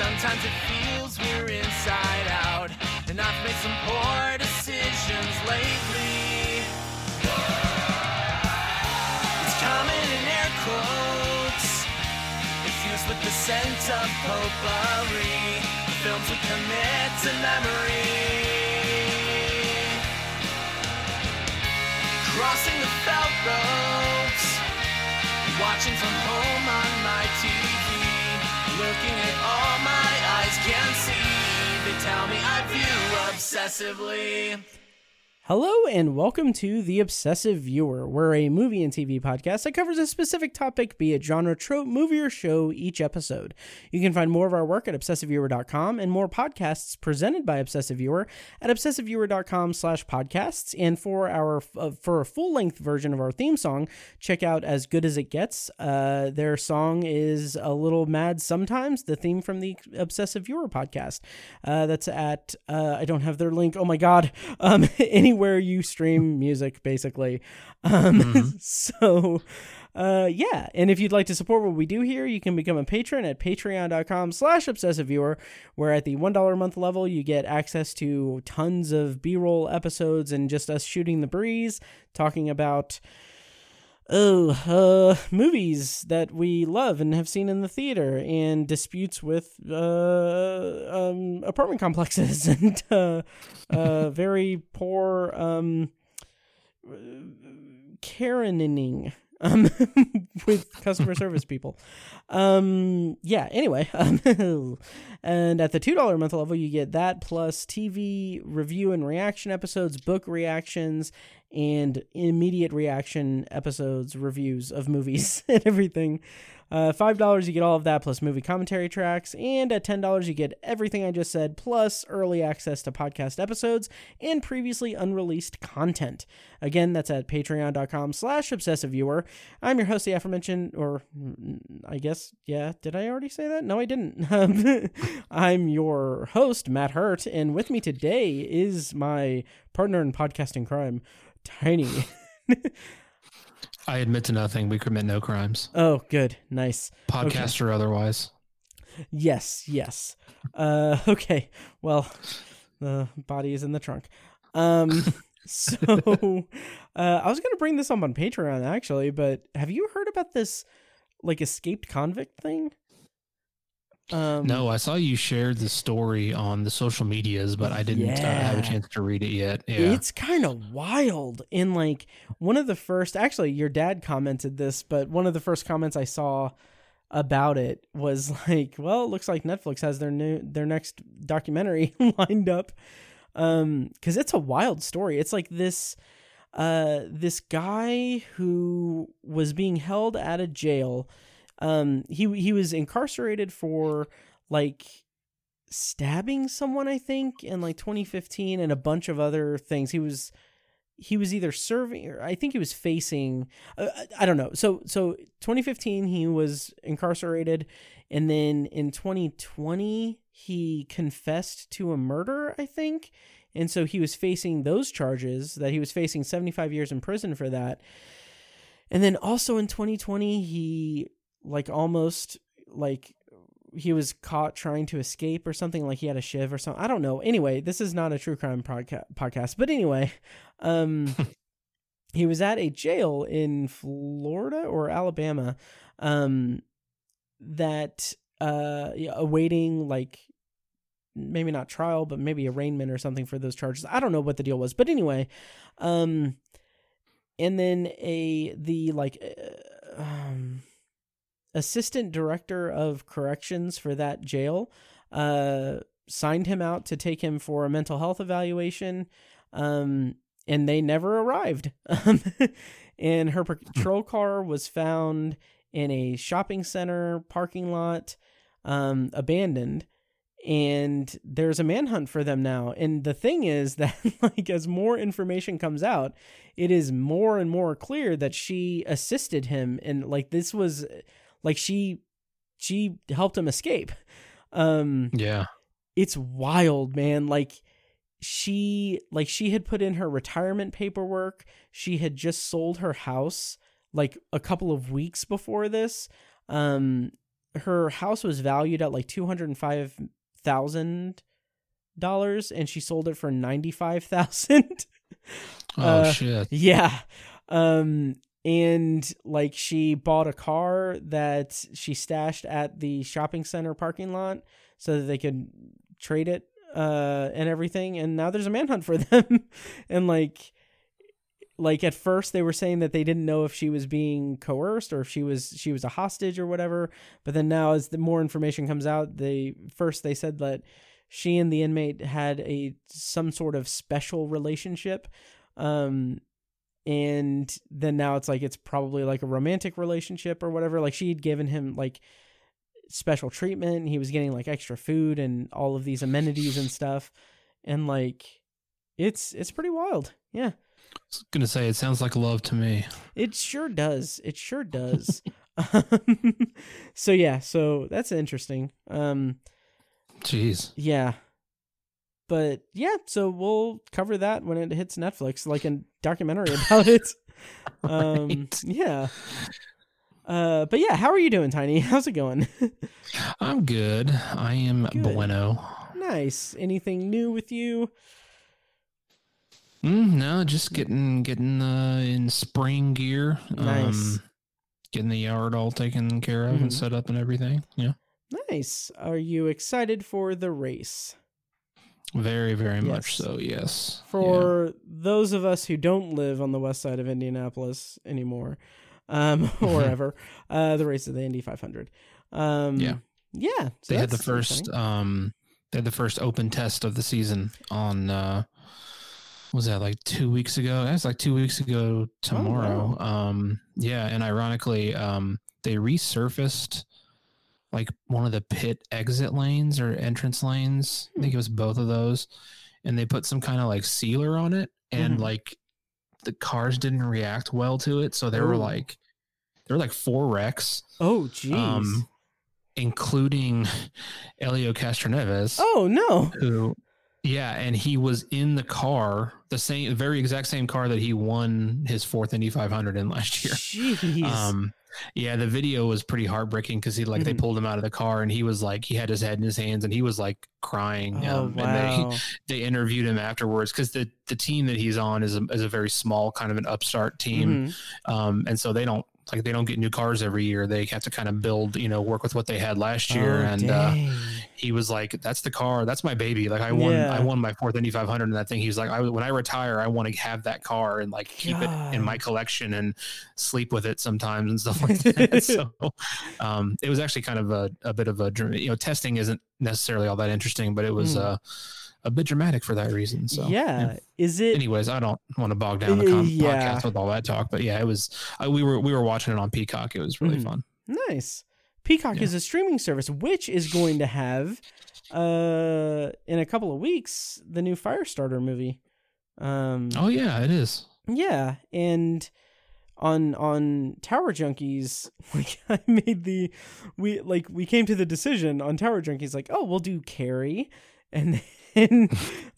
Sometimes it feels we're inside out, and I've made some poor decisions lately. It's coming in air quotes, infused with the scent of potpourri. Films we commit to memory. Crossing the felt ropes, watching from home on my TV. Looking at all my eyes can see. They tell me I view obsessively. Hello and welcome to The Obsessive Viewer. We're a movie and TV podcast that covers a specific topic, be it genre, trope, movie, or show, each episode. You can find more of our work at obsessiveviewer.com and more podcasts presented by Obsessive Viewer at obsessiveviewer.com slash podcasts. And for our uh, for a full-length version of our theme song, check out As Good As It Gets. Uh, their song is a little mad sometimes, the theme from the Obsessive Viewer podcast. Uh, that's at, uh, I don't have their link, oh my god, um, anywhere you stream music basically. Um so uh yeah. And if you'd like to support what we do here you can become a patron at patreon.com slash obsessive viewer where at the one dollar a month level you get access to tons of b-roll episodes and just us shooting the breeze talking about oh uh movies that we love and have seen in the theater and disputes with uh um apartment complexes and uh uh very poor um karening um with customer service people. Um yeah anyway um and at the two dollar month level you get that plus tv review and reaction episodes book reactions and immediate reaction episodes reviews of movies and everything. Uh, five dollars you get all of that plus movie commentary tracks and at ten dollars you get everything i just said plus early access to podcast episodes and previously unreleased content. Again that's at patreon.com slash obsessive viewer i'm your host the aforementioned or i guess yeah did i already say that? No i didn't. Um, i'm your host matt hurt and with me today is my partner in podcasting crime tiny I admit to nothing. We commit no crimes, oh good nice podcast or otherwise. Yes, yes. Uh, okay. Well, the body is in the trunk. Um, so uh, I was gonna bring this up on Patreon actually, but have you heard about this like escaped convict thing? Um, No, I saw you shared the story on the social medias, but I didn't uh, have a chance to read it yet. Yeah. It's kind of wild. And like one of the first, actually, your dad commented this, but one of the first comments I saw about it was like, "Well, it looks like Netflix has their new their next documentary lined up." Um, because it's a wild story. It's like this, uh, this guy who was being held at a jail. Um, he he was incarcerated for like stabbing someone i think in like 2015 and a bunch of other things. He was he was either serving or i think he was facing uh, i don't know. So so 2015 he was incarcerated and then in 2020 he confessed to a murder i think. And so he was facing those charges that he was facing 75 years in prison for that. And then also in 2020 he like almost like he was caught trying to escape or something like he had a shiv or something i don't know. Anyway this is not a true crime podca- podcast but anyway um he was at a jail in florida or alabama um that uh awaiting like maybe not trial but maybe arraignment or something for those charges. I don't know what the deal was but anyway um and then a the like uh, um assistant director of corrections for that jail uh signed him out to take him for a mental health evaluation um and they never arrived. Um, and her patrol car was found in a shopping center parking lot um abandoned. And there's a manhunt for them now. And the thing is that like as more information comes out it is more and more clear that she assisted him. And like this was like she she helped him escape um yeah. it's wild man like she like she had put in her retirement paperwork she had just sold her house like a couple of weeks before this um her house was valued at like two hundred and five thousand dollars, and she sold it for ninety five thousand. Oh Uh, shit. Yeah. Um and like she bought a car that she stashed at the shopping center parking lot so that they could trade it uh and everything. And now there's a manhunt for them. And like like at first they were saying that they didn't know if she was being coerced or if she was she was a hostage or whatever. But then now as the more information comes out they first they said that she and the inmate had a some sort of special relationship. Um and then now it's like it's probably like a romantic relationship or whatever like she had given him like special treatment he was getting like extra food and all of these amenities and stuff and like it's it's pretty wild. Yeah. I was gonna say it sounds like love to me. it sure does. It sure does. Um, so yeah so that's interesting. Um Jeez. yeah but yeah so we'll cover that when it hits netflix like a documentary about it um Right. yeah uh but yeah how are you doing tiny how's it going I'm good. I am Good. bueno. nice anything new with you Mm, no, just getting getting uh, in spring gear. Nice. Um, getting the yard all taken care of Mhm. and set up and everything. Yeah. nice are you excited for the race Very, very Yes. much so. Yes. for those of us who don't live on the west side of indianapolis anymore um or ever uh the race of the indy 500 um Yeah. yeah so they had the first um they had the first open test of the season on uh was that like two weeks ago that's like two weeks ago tomorrow um yeah and ironically um they resurfaced like one of the pit exit lanes or entrance lanes. I think it was both of those. And they put some kind of like sealer on it. And Mhm. like the cars didn't react well to it. So there were like there were like four wrecks oh jeez. um, including Helio Castroneves, oh no. who, yeah, and he was in the car, the same, very exact same car that he won his fourth Indy 500 in last year. Jeez. Um, yeah, the video was pretty heartbreaking because he like they Mhm. pulled him out of the car and he was like he had his head in his hands and he was like crying. oh um, and they, wow. they interviewed him afterwards because the the team that he's on is a, is a very small kind of an upstart team Mhm. um, and so they don't like they don't get new cars every year. They have to kind of build, you know, work with what they had last year. Oh, and uh, he was like, "That's the car. That's my baby. Like I won, Yeah. I won my fourth Indy 500 in that thing." He was like, I, "When I retire, I want to have that car and like keep it in my collection and sleep with it sometimes and stuff like that." so um, it was actually kind of a, a bit of a you know testing isn't necessarily all that interesting, but it was Mm. uh, a bit dramatic for that reason. So yeah. Is it? anyways, I don't want to bog down the con- yeah. podcast with all that talk, but yeah, it was. We were we were watching it on Peacock. It was really Mhm. fun. Nice. Peacock Yeah. is a streaming service which is going to have uh in a couple of weeks the new Firestarter movie. Um Oh yeah, it is. yeah, and on on Tower Junkies, like I made the we like we came to the decision on Tower Junkies like, "Oh, we'll do Carrie." And then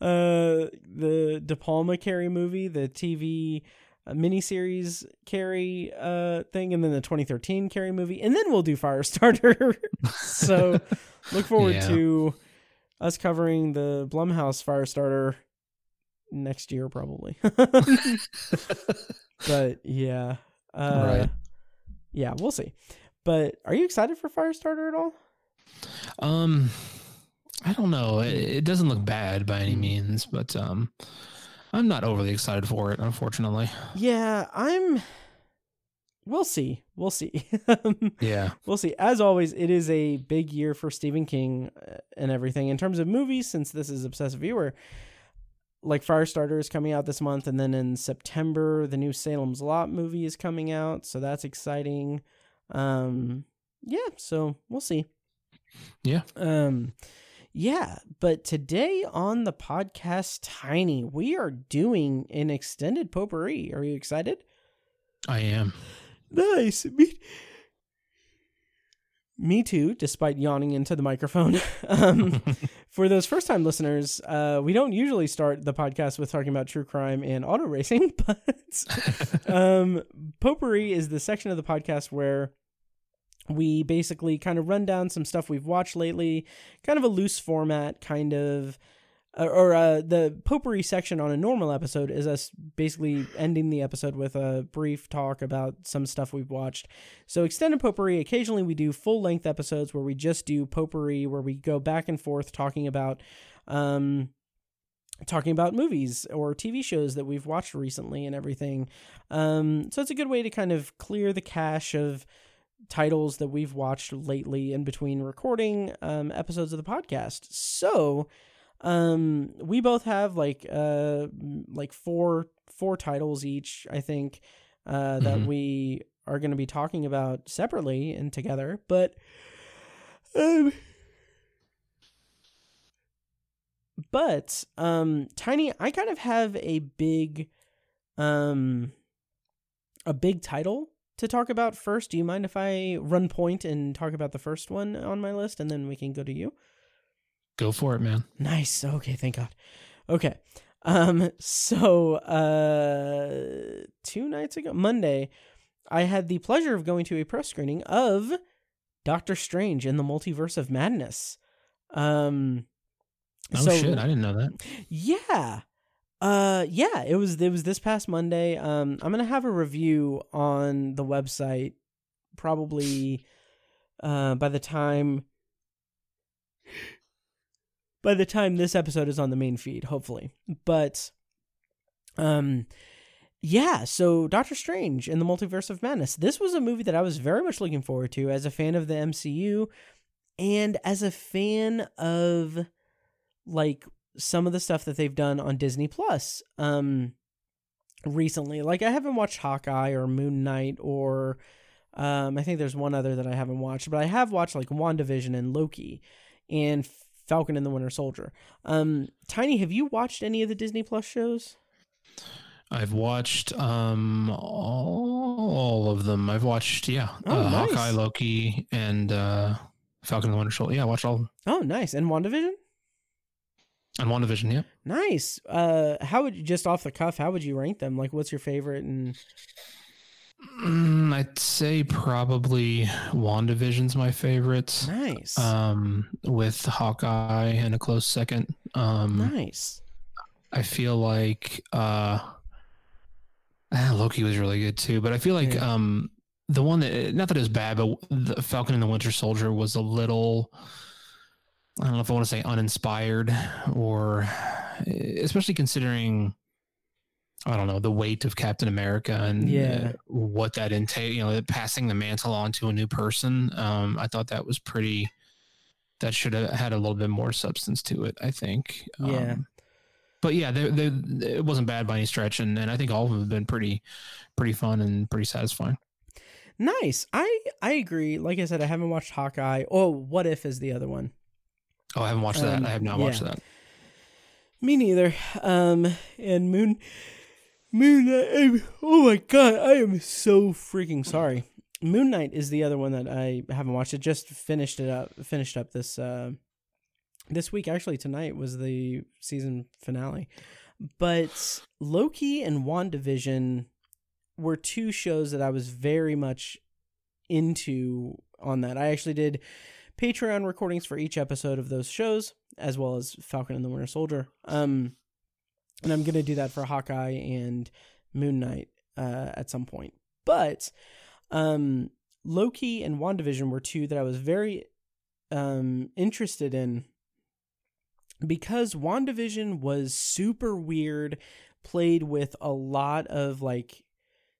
uh the De Palma Carrie movie, the TV uh, miniseries Carrie uh thing and then the 2013 Carrie movie and then we'll do Firestarter. so look forward Yeah. to us covering the Blumhouse Firestarter next year probably. but yeah. Uh Right. yeah, we'll see. But are you excited for Firestarter at all? Um, I don't know. It, it doesn't look bad by any Mhm. means, but um, I'm not overly excited for it, unfortunately. Yeah, I'm we'll see. We'll see. Yeah. we'll see. As always, it is a big year for Stephen King uh, and everything in terms of movies. Since this is Obsessive Viewer, like Firestarter is coming out this month, and then in September, the new Salem's Lot movie is coming out, so that's exciting. Um, yeah, so we'll see. Yeah. Um, yeah, but today on the podcast, Tiny, we are doing an extended potpourri. Are you excited? I am. Nice. Me, me too, despite yawning into the microphone. um, for those first time listeners, uh, we don't usually start the podcast with talking about true crime and auto racing, but um, potpourri is the section of the podcast where we basically kind of run down some stuff we've watched lately, kind of a loose format, kind of. uh, Or uh, the potpourri section on a normal episode is us basically ending the episode with a brief talk about some stuff we've watched. So, extended potpourri, occasionally we do full length episodes where we just do potpourri, where we go back and forth talking about um, talking about movies or TV shows that we've watched recently and everything. Um, so it's a good way to kind of clear the cache of titles that we've watched lately in between recording um, episodes of the podcast. So um, we both have like uh, like four four titles each, I think, uh, that Mhm. we are going to be talking about separately and together, but. Um, but um tiny i kind of have a big um a big title to talk about first. Do you mind if i run point and talk about the first one on my list and then we can go to you? Go for it, man. nice. Okay thank god. Okay. Um so uh two nights ago monday i had the pleasure of going to a press screening of doctor strange in the multiverse of madness. Um Oh so- shit, I didn't know that. yeah. Uh yeah, it was it was this past Monday. Um I'm to have a review on the website probably uh by the time by the time this episode is on the main feed, hopefully. But um yeah, so Doctor Strange in the Multiverse of Madness. This was a movie that I was very much looking forward to as a fan of the MCU and as a fan of like some of the stuff that they've done on Disney Plus um recently. Like I haven't watched Hawkeye or Moon Knight or um I think there's one other that I haven't watched, but I have watched like WandaVision and Loki and Falcon and the Winter Soldier. Um Tiny, have you watched any of the Disney Plus shows? I've watched um all of them. I've watched yeah, Oh, uh, nice. Hawkeye, Loki, and uh, Falcon and the Winter Soldier. Yeah, I watched all of them. Oh, nice. And WandaVision? And WandaVision. Yeah, Nice. Uh how would you just off the cuff, how would you rank them? Like what's your favorite and mm, I'd say probably WandaVision's my favorite. nice. Um, with Hawkeye in a close second. Um, nice. I feel like uh ah, Loki was really good too, but I feel like Yeah. um the one that not that it was bad, but the Falcon and the Winter Soldier was a little I don't know if I want to say uninspired or especially considering I don't know the weight of Captain America and Yeah. uh, what that entails. You know, passing the mantle on to a new person. Um, I thought that was pretty. That should have had a little bit more substance to it. I think. Yeah. Um, but yeah, they, they, it wasn't bad by any stretch, and, and I think all of them have been pretty, pretty fun and pretty satisfying. Nice. I I agree. Like I said, I haven't watched Hawkeye. Oh, What If is the other one. Oh, I haven't watched that. Um, I have not watched yeah. that. Me neither. Um, and Moon, Moon. Knight- Oh my god, I am so freaking sorry. Moon Knight is the other one that I haven't watched. It just finished it up. Finished up this uh, this week. Actually, tonight was the season finale. But Loki and WandaVision were two shows that I was very much into on that. I actually did Patreon recordings for each episode of those shows, as well as Falcon and the Winter Soldier. Um, and I'm gonna do that for Hawkeye and Moon Knight uh, at some point. But um, Loki and WandaVision were two that I was very um, interested in because WandaVision was super weird, played with a lot of like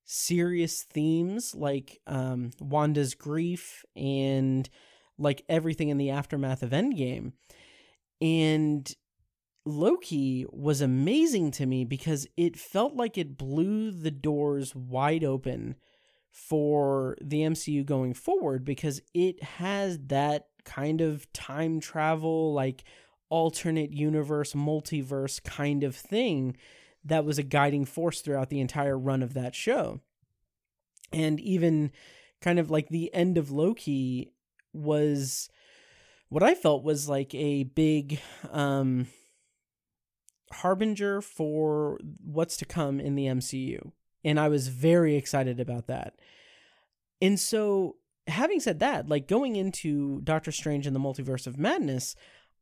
serious themes like um Wanda's grief and like everything in the aftermath of Endgame. And Loki was amazing to me because it felt like it blew the doors wide open for the MCU going forward because it has that kind of time travel, like alternate universe, multiverse kind of thing that was a guiding force throughout the entire run of that show. And even kind of like the end of Loki was what I felt was like a big um harbinger for what's to come in the MCU. And I was very excited about that. And so having said that, like going into Doctor Strange and the Multiverse of Madness,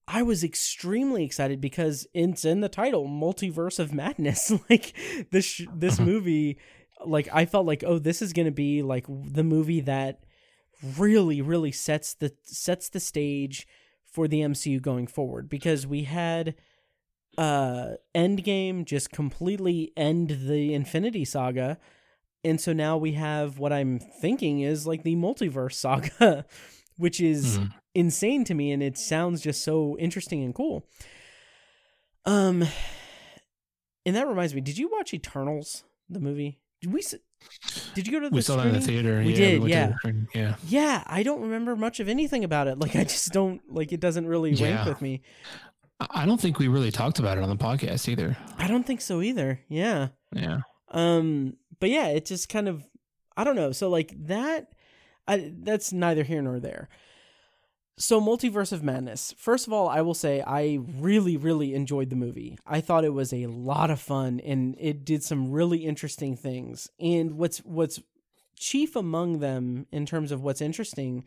I was extremely excited because it's in the title, Multiverse of Madness. like this this movie, like I felt like, oh, this is gonna be like the movie that really, really sets the sets the stage for the MCU going forward because we had uh Endgame just completely end the Infinity Saga. And so now we have what I'm thinking is like the multiverse saga, which is Mhm. insane to me and it sounds just so interesting and cool. Um and that reminds me, did you watch Eternals, the movie? Did we Did you go to the We saw that in the theater. We yeah, did, to yeah. the yeah. Yeah, I don't remember much of anything about it. Like I just don't like it doesn't really rank with me. I I don't think we really talked about it on the podcast either. I don't think so either. Yeah. Yeah. Um but yeah, it just kind of I don't know. So like that I that's neither here nor there. So Multiverse of Madness. First of all, I will say I really really enjoyed the movie. I thought it was a lot of fun and it did some really interesting things. And what's what's chief among them in terms of what's interesting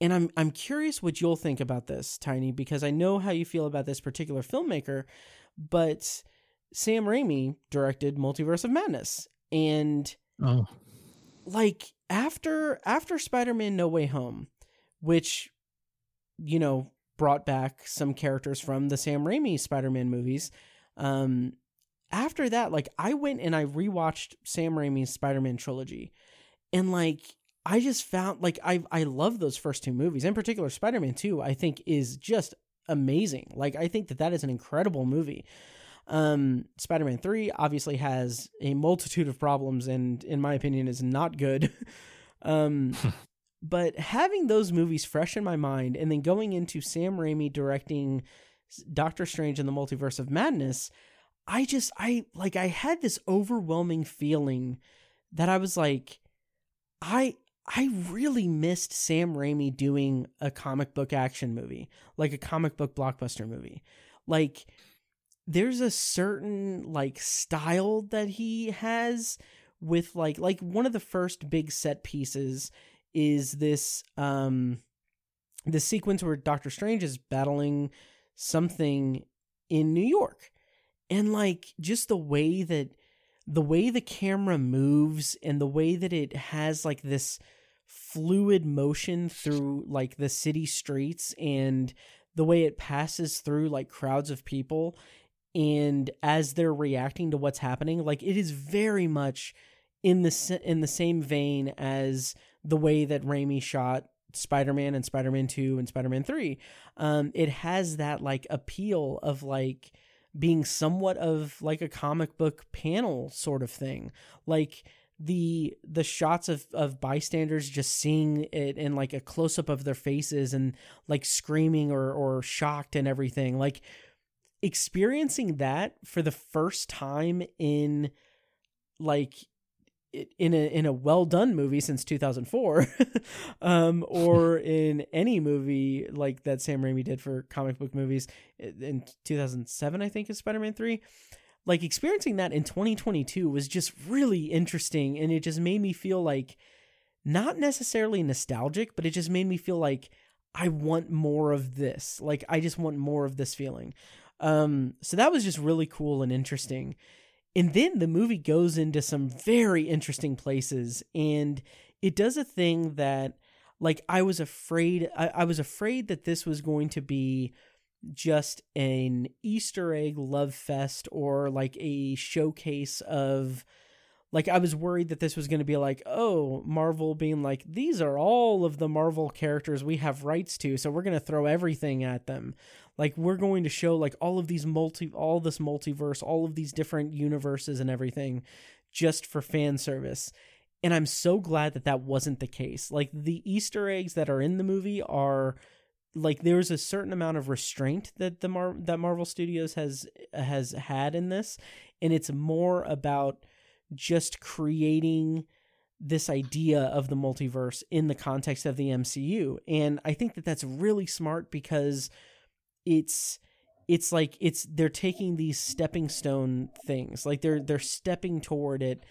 and I'm I'm curious what you'll think about this, Tiny, because I know how you feel about this particular filmmaker, but Sam Raimi directed Multiverse of Madness. And Oh. like after after Spider-Man No Way Home, which you know brought back some characters from the Sam Raimi Spider-Man movies, um after that like I went and I rewatched Sam Raimi's Spider-Man trilogy and like I just found like I I love those first two movies. In particular Spider-Man 2 I think is just amazing. Like I think that that is an incredible movie. Um, Spider-Man 3 obviously has a multitude of problems and in my opinion is not good. um, but having those movies fresh in my mind and then going into Sam Raimi directing Doctor Strange and the Multiverse of Madness, I just I like I had this overwhelming feeling that I was like I I really missed Sam Raimi doing a comic book action movie, like a comic book blockbuster movie. Like there's a certain like style that he has with like like one of the first big set pieces is this um the sequence where Doctor Strange is battling something in New York. And like just the way that the way the camera moves and the way that it has like this fluid motion through like the city streets and the way it passes through like crowds of people and as they're reacting to what's happening like it is very much in the in the same vein as the way that Raimi shot Spider-Man and Spider-Man 2 and Spider-Man 3 um it has that like appeal of like being somewhat of like a comic book panel sort of thing. Like the the shots of of bystanders just seeing it in like a close up of their faces and like screaming or or shocked and everything. Like experiencing that for the first time in like in a in a well done movie since 2004 um or in any movie like that Sam Raimi did for comic book movies in 2007 I think is Spider-Man 3 like experiencing that in 2022 was just really interesting and it just made me feel like not necessarily nostalgic but it just made me feel like I want more of this. Like I just want more of this feeling. Um so that was just really cool and interesting and then the movie goes into some very interesting places and it does a thing that like I was afraid I, I was afraid that this was going to be just an Easter egg love fest or like a showcase of like I was worried that this was going to be like oh Marvel being like these are all of the Marvel characters we have rights to so we're going to throw everything at them. Like we're going to show like all of these multi all this multiverse all of these different universes and everything just for fan service. And i'm so glad that that wasn't the case. Like the easter eggs that are in the movie are like there's a certain amount of restraint that the Mar- that marvel studios has has had in this and it's more about just creating this idea of the multiverse in the context of the MCU and I think that that's really smart because it's it's like it's they're taking these stepping stone things like they're they're stepping toward it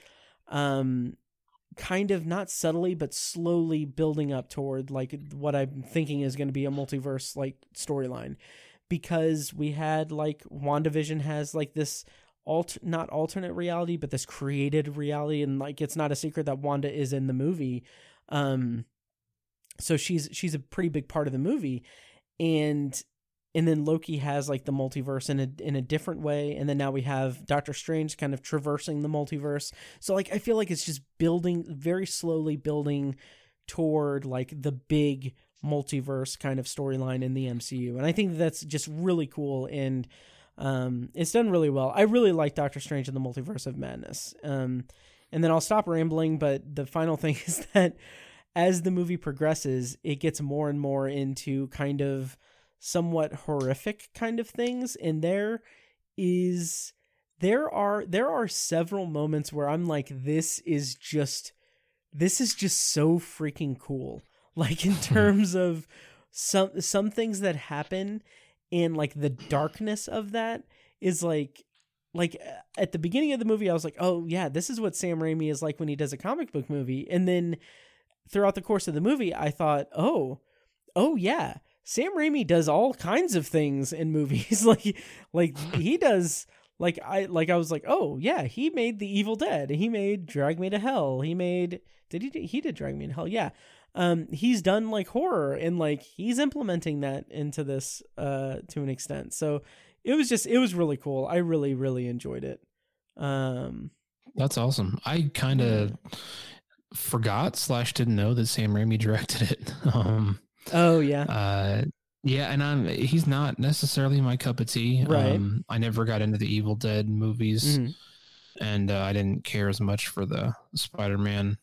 um kind of not subtly but slowly building up toward like what I'm thinking is going to be a multiverse like storyline. Because we had like WandaVision has like this alt not alternate reality but this created reality and like it's not a secret that Wanda is in the movie. Um so she's she's a pretty big part of the movie. And and then Loki has like the multiverse in a in a different way, and then now we have Doctor Strange kind of traversing the multiverse. So like I feel like it's just building very slowly building toward like the big multiverse kind of storyline in the MCU, and I think that's just really cool. And um, it's done really well. I really like Doctor Strange in the Multiverse of Madness. Um, and then I'll stop rambling, but the final thing is that as the movie progresses, it gets more and more into kind of somewhat horrific kind of things and there is there are there are several moments where I'm like this is just this is just so freaking cool like in terms of some some things that happen and like the darkness of that is like like uh, at the beginning of the movie I was like oh yeah this is what Sam Raimi is like when he does a comic book movie and then throughout the course of the movie I thought oh oh yeah Sam Raimi does all kinds of things in movies. like like he does like I like I was like, "Oh, yeah, he made The Evil Dead. He made Drag Me to Hell. He made Did he he did Drag Me to Hell. Yeah. Um he's done like horror and like he's implementing that into this uh to an extent. So it was just it was really cool. I really really enjoyed it. Um That's awesome. I kind of forgot slash didn't know that Sam Raimi directed it. Um Oh yeah. Uh, yeah, and I'm he's not necessarily my cup of tea. Right. Um, I never got into the Evil Dead movies, Mhm. and uh, I didn't care as much for the Spider-Man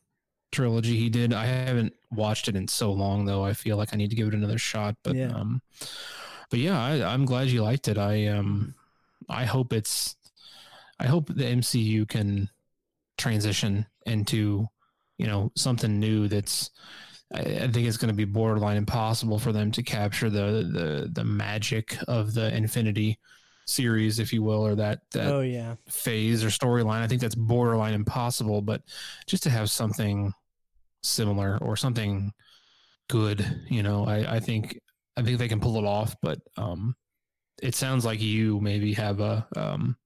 trilogy he did. I haven't watched it in so long, though. I feel like I need to give it another shot. But Yeah. um, but yeah, I, I'm glad you liked it. I um, I hope it's, I hope the MCU can transition into, you know, something new that's I, I think it's going to be borderline impossible for them to capture the the the magic of the Infinity series, if you will, or that that Oh yeah. phase or storyline. I think that's borderline impossible. But just to have something similar or something good, you know, I, I think I think they can pull it off. But um, it sounds like you maybe have a um,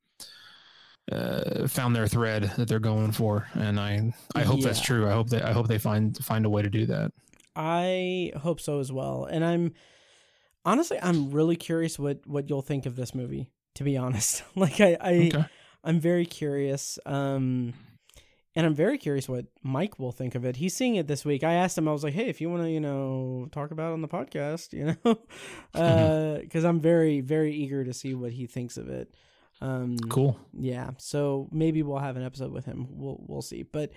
uh, found their thread that they're going for, and I I hope that's true. I hope that I hope they find find a way to do that. I hope so as well. And I'm honestly I'm really curious what what you'll think of this movie, to be honest. like I, I Okay. I'm very curious. Um and I'm very curious what Mike will think of it. He's seeing it this week. I asked him, I was like, hey, if you want to, you know, talk about it on the podcast, you know, because I'm very, very eager to see what he thinks of it. Um, Cool. yeah so maybe we'll have an episode with him we'll we'll see but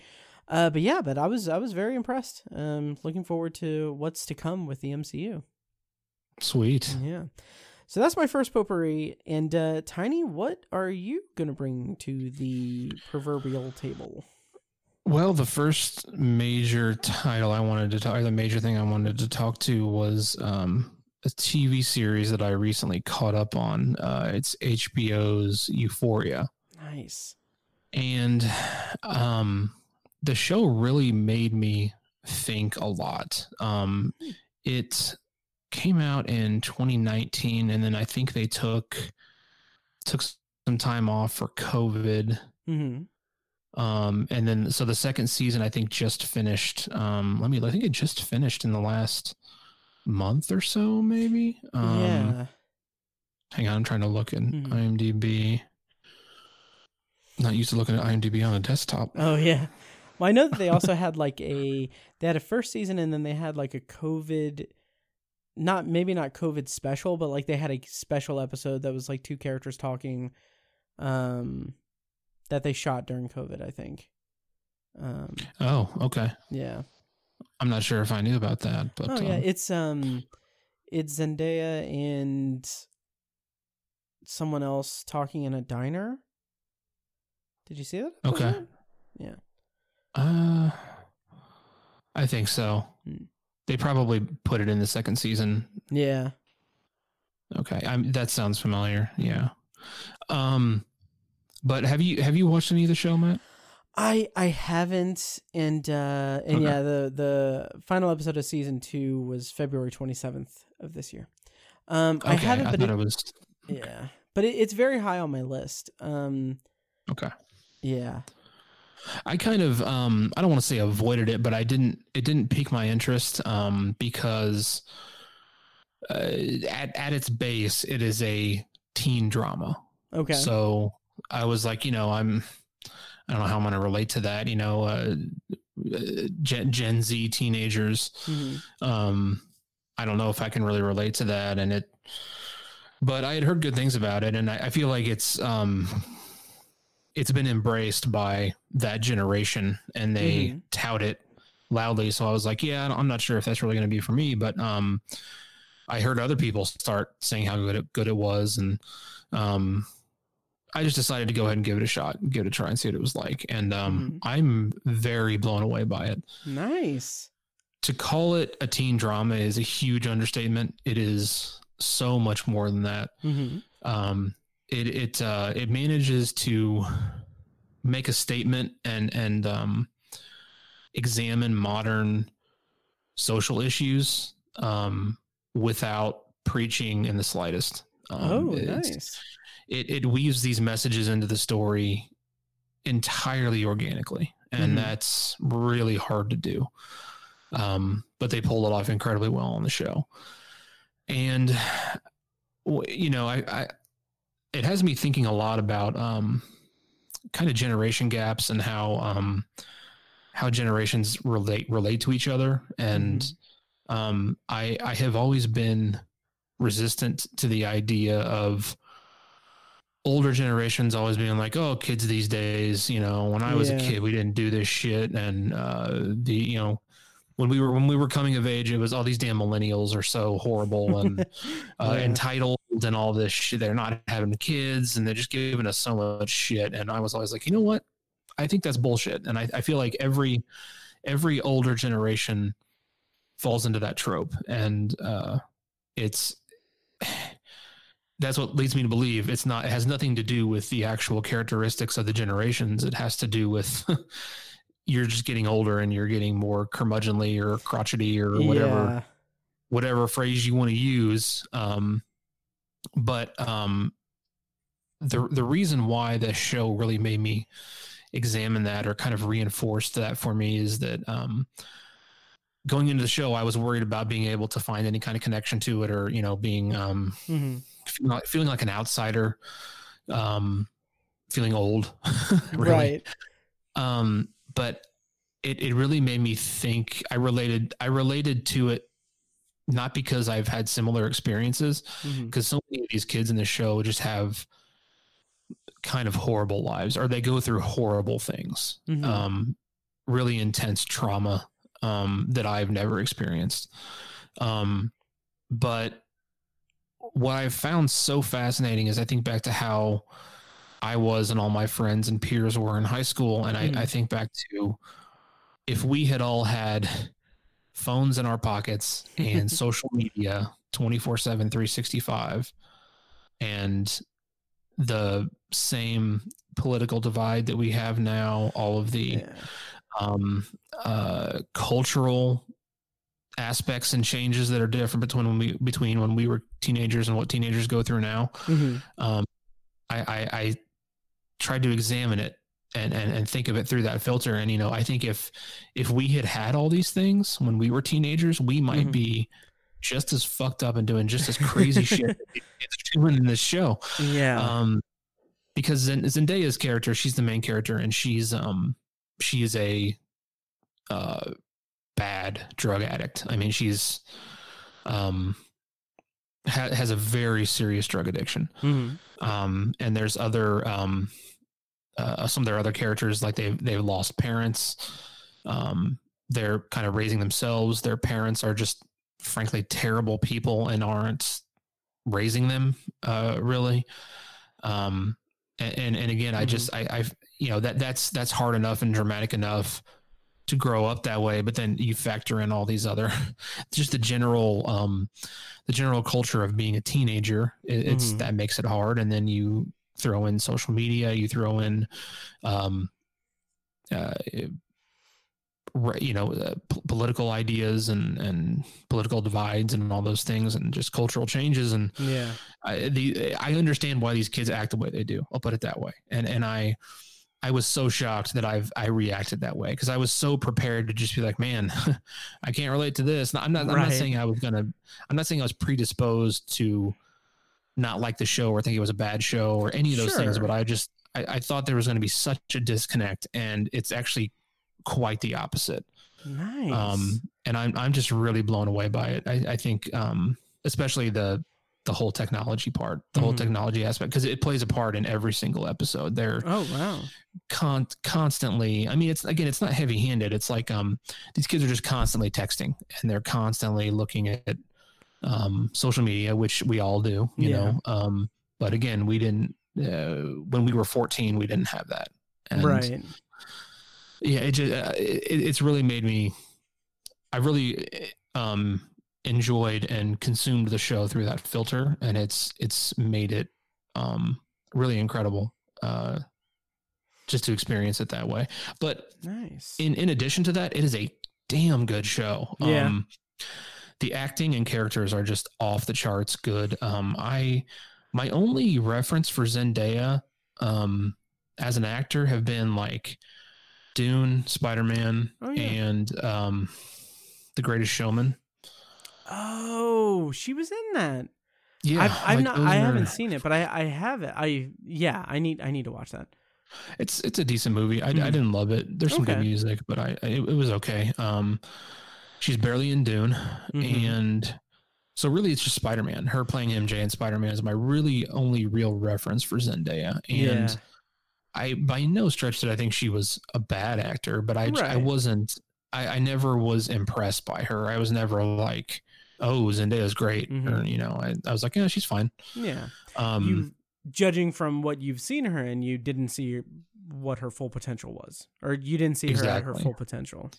uh but yeah but i was i was very impressed um looking forward to what's to come with the mcu Sweet. yeah so that's my first potpourri and uh tiny what are you gonna bring to the proverbial table Well, the first major title I wanted to talk, or the major thing I wanted to talk to was um, a TV series that I recently caught up on. Uh, it's HBO's Euphoria. nice and um the show really made me think a lot um it came out in 2019 and then i think they took took some time off for covid mm-hmm. Um and then so the second season i think just finished um let me i think it just finished in the last month or so maybe. Um yeah. hang on i'm trying to look at Mhm. imdb. Not used to looking at imdb on a desktop. Oh yeah. Well i know that they also had like a they had a first season and then they had like a covid not maybe not covid special but like they had a special episode that was like two characters talking um that they shot during covid i think um Oh, okay. yeah I'm not sure if I knew about that, but oh yeah um, it's um it's zendaya and someone else talking in a diner did you see that Okay. yeah uh, I think so. Hmm. They probably put it in the second season. yeah Okay, I'm, that sounds familiar. Yeah. Um, but have you have you watched any of the show, Matt? I I haven't, and uh, and Okay. yeah, the the final episode of season two was February twenty seventh of this year. Um, I haven't, I but it, it was yeah, but it, it's very high on my list. Um, okay. yeah, I kind of um I don't want to say avoided it, but I didn't it didn't pique my interest um because uh, at at its base it is a teen drama. okay, So I was like, you know, I'm I don't know how I'm going to relate to that, you know, uh, uh, Gen, Gen Z teenagers Mhm. um i don't know if i can really relate to that and it but i had heard good things about it and i, I feel like it's um it's been embraced by that generation and they Mhm. tout it loudly so i was like yeah i'm not sure if that's really going to be for me but um i heard other people start saying how good it good it was and um I just decided to go ahead and give it a shot, give it a try and see what it was like. And um, Mhm. I'm very blown away by it nice. to call it a teen drama is a huge understatement. It is so much more than that. hmm Um, it it uh, it manages to make a statement and and um, examine modern social issues um, without preaching in the slightest. Um, oh, nice. It it weaves these messages into the story entirely organically, and Mhm. that's really hard to do. Um, but they pulled it off incredibly well on the show, and you know, I, I it has me thinking a lot about um, kind of generation gaps and how um, how generations relate relate to each other, and um, I I have always been resistant to the idea of older generations always being like, "Oh, kids these days, you know, when I was Yeah. a kid, we didn't do this shit," and uh, the you know. When we were when we were coming of age, it was all these damn millennials are so horrible and uh, Yeah. entitled and all this shit. They're not having kids and they're just giving us so much shit. And I was always like, you know what? I think that's bullshit. And I, I feel like every every older generation falls into that trope. And uh, it's that's what leads me to believe it's not it has nothing to do with the actual characteristics of the generations. It has to do with you're just getting older and you're getting more curmudgeonly or crotchety or whatever Yeah. whatever phrase you want to use. Um, but um, the the reason why the show really made me examine that or kind of reinforced that for me is that um, going into the show, I was worried about being able to find any kind of connection to it or you know being um, Mhm. Feeling like, feeling like an outsider, um, feeling old, really. Right. Um, but it, it really made me think I related I related to it not because I've had similar experiences, because so many of these kids in the show just have kind of horrible lives or they go through horrible things. Mhm. Um, really intense trauma um, that I've never experienced. Um, but what I've found so fascinating is I think back to how I was and all my friends and peers were in high school. And Mhm. I, I think back to if we had all had phones in our pockets and social media 24 7, 365, and the same political divide that we have now, all of the Yeah. um, uh, cultural aspects and changes that are different between when we between when we were teenagers and what teenagers go through now. Mhm. Um, I, I, I tried to examine it and, and and think of it through that filter. And you know, I think if if we had had all these things when we were teenagers, we might Mhm. be just as fucked up and doing just as crazy shit doing in this show Yeah. um because Zen- Zendaya's character she's the main character and she's um she is a uh bad drug addict. I mean she's um ha- has a very serious drug addiction. Mhm. um and there's other um uh, some of their other characters like they've they've lost parents. Um they're kind of raising themselves. Their parents are just frankly terrible people and aren't raising them uh really. Um and and, and again i Mhm. just i i you know that that's that's hard enough and dramatic enough to grow up that way but then you factor in all these other just the general um the general culture of being a teenager it, it's Mhm. that makes it hard and then you throw in social media you throw in um uh, you know uh, p- political ideas and and political divides and all those things and just cultural changes and Yeah. I, the I understand why these kids act the way they do. I'll put it that way. And and I I was so shocked that I've I reacted that way because I was so prepared to just be like, man, I can't relate to this. I'm not. I'm Right. not saying I was gonna. I'm not saying I was predisposed to not like the show or think it was a bad show or any of those things. But I just I, I thought there was going to be such a disconnect, and it's actually quite the opposite. Nice. Um, and I'm I'm just really blown away by it. I, I think, um, especially the the whole technology part, the whole Mhm. technology aspect, because it plays a part in every single episode. They're oh wow. con- constantly. I mean, it's again, it's not heavy handed. It's like um, these kids are just constantly texting, and they're constantly looking at um social media, which we all do, you Yeah. know. Um, but again, we didn't uh, when we were 14, we didn't have that. And right. yeah it just uh, it, it's really made me i really um enjoyed and consumed the show through that filter and it's it's made it um really incredible uh just to experience it that way but Nice. in in addition to that it is a damn good show Yeah. um the acting and characters are just off the charts good um i my only reference for zendaya um as an actor have been like dune spider-man Oh, yeah. and um the greatest showman oh, she was in that. yeah I've, I've like, not. I haven't seen it, but I I have it. I yeah. I need I need to watch that. it's it's a decent movie i, I Mhm. didn't love it there's some good music but i, I it, it was okay um she's barely in dune Mhm. and so really it's just spider-man her playing mj and spider-man is my really only real reference for zendaya and Yeah. i by no stretch did i think she was a bad actor but i i wasn't I, I never was impressed by her i was never like oh zendaya's great or Mhm. you know I, I was like yeah she's fine Yeah. um you judging from what you've seen her and you didn't see what her full potential was or you didn't see her at her full potential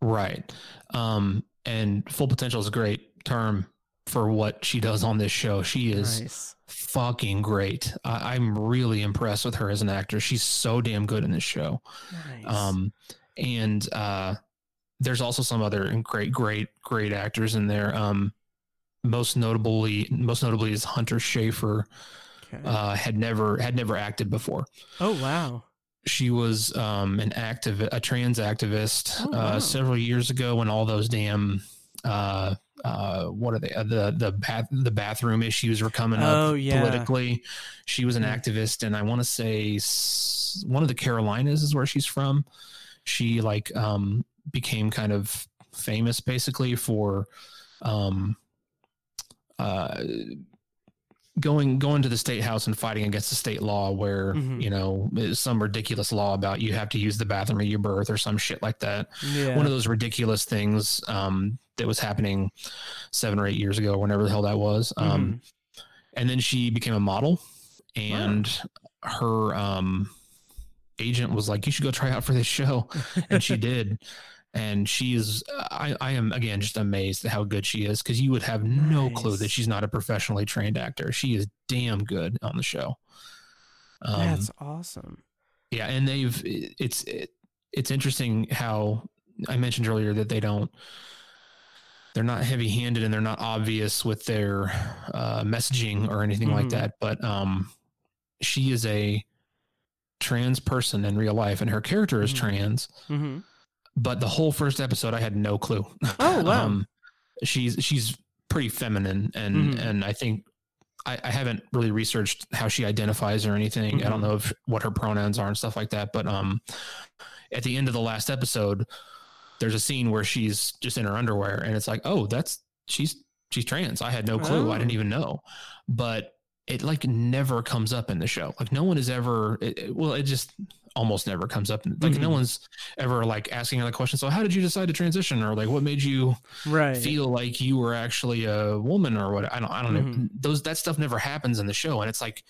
Right. Um, and full potential is a great term for what she does on this show. She is nice fucking great. I, I'm really impressed with her as an actor. She's so damn good in this show. nice Um, and uh, there's also some other great, great, great actors in there. Um, most notably, most notably is Hunter Schafer. okay. Uh, had never had never acted before. oh wow she was um, an active, a trans activist Oh, wow. uh, several years ago when all those damn uh, uh, what are they uh, the the bath the bathroom issues were coming Oh, up yeah. politically. She was an Hmm. activist, and I want to say s- one of the Carolinas is where she's from. She like um, became kind of famous basically for um, uh, going going to the state house and fighting against the state law where Mhm. you know some ridiculous law about you have to use the bathroom at your birth or some shit like that yeah one of those ridiculous things um, that was happening seven or eight years ago, whenever the hell that was. Mm-hmm. Um, and then she became a model, and her um, agent was like, "You should go try out for this show," and she did. And she is, I, I am again just amazed at how good she is because you would have no clue that she's not a professionally trained actor. She is damn good on the show. Um, that's awesome yeah, and they've it's it, it's interesting how I mentioned earlier that they don't they're not heavy-handed and they're not obvious with their uh, messaging or anything like Mhm. that. But um, she is a trans person in real life, and her character is Mhm. trans. hmm But the whole first episode, I had no clue. Oh, wow. um, she's she's pretty feminine, and Mhm. and I think I, I haven't really researched how she identifies or anything. I don't Mhm. know if what her pronouns are and stuff like that. But um, at the end of the last episode, there's a scene where she's just in her underwear, and it's like, oh, that's she's she's trans. I had no clue. I Oh. didn't even know. But it like never comes up in the show. Like no one is ever. It, it- well, it just almost never comes up. Like no Mhm. one's ever like asking her the question. So how did you decide to transition, or like what made you right feel like you were actually a woman or what? I don't. I don't know. Mhm. Those that stuff never happens in the show, and it's like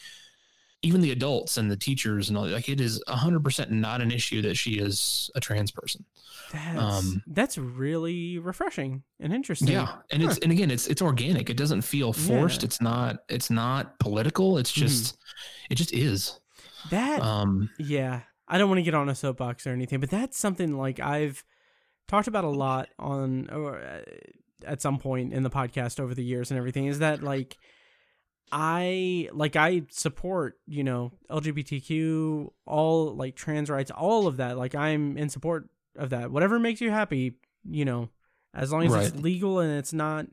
even the adults and the teachers and all like it is hundred percent not an issue that she is a trans person. that's, um, that's really refreshing and interesting Yeah, and it's and again, it's it's organic. It doesn't feel forced. Yeah. It's not it's not political. It's Mhm. just it just is. that Um, Yeah, I don't want to get on a soapbox or anything, but that's something like I've talked about a lot on or uh, at some point in the podcast over the years and everything is that like I like I support, you know, LGBTQ, all like trans rights, all of that. Like I'm in support of that. Whatever makes you happy, you know, as long as Right. it's legal and it's not,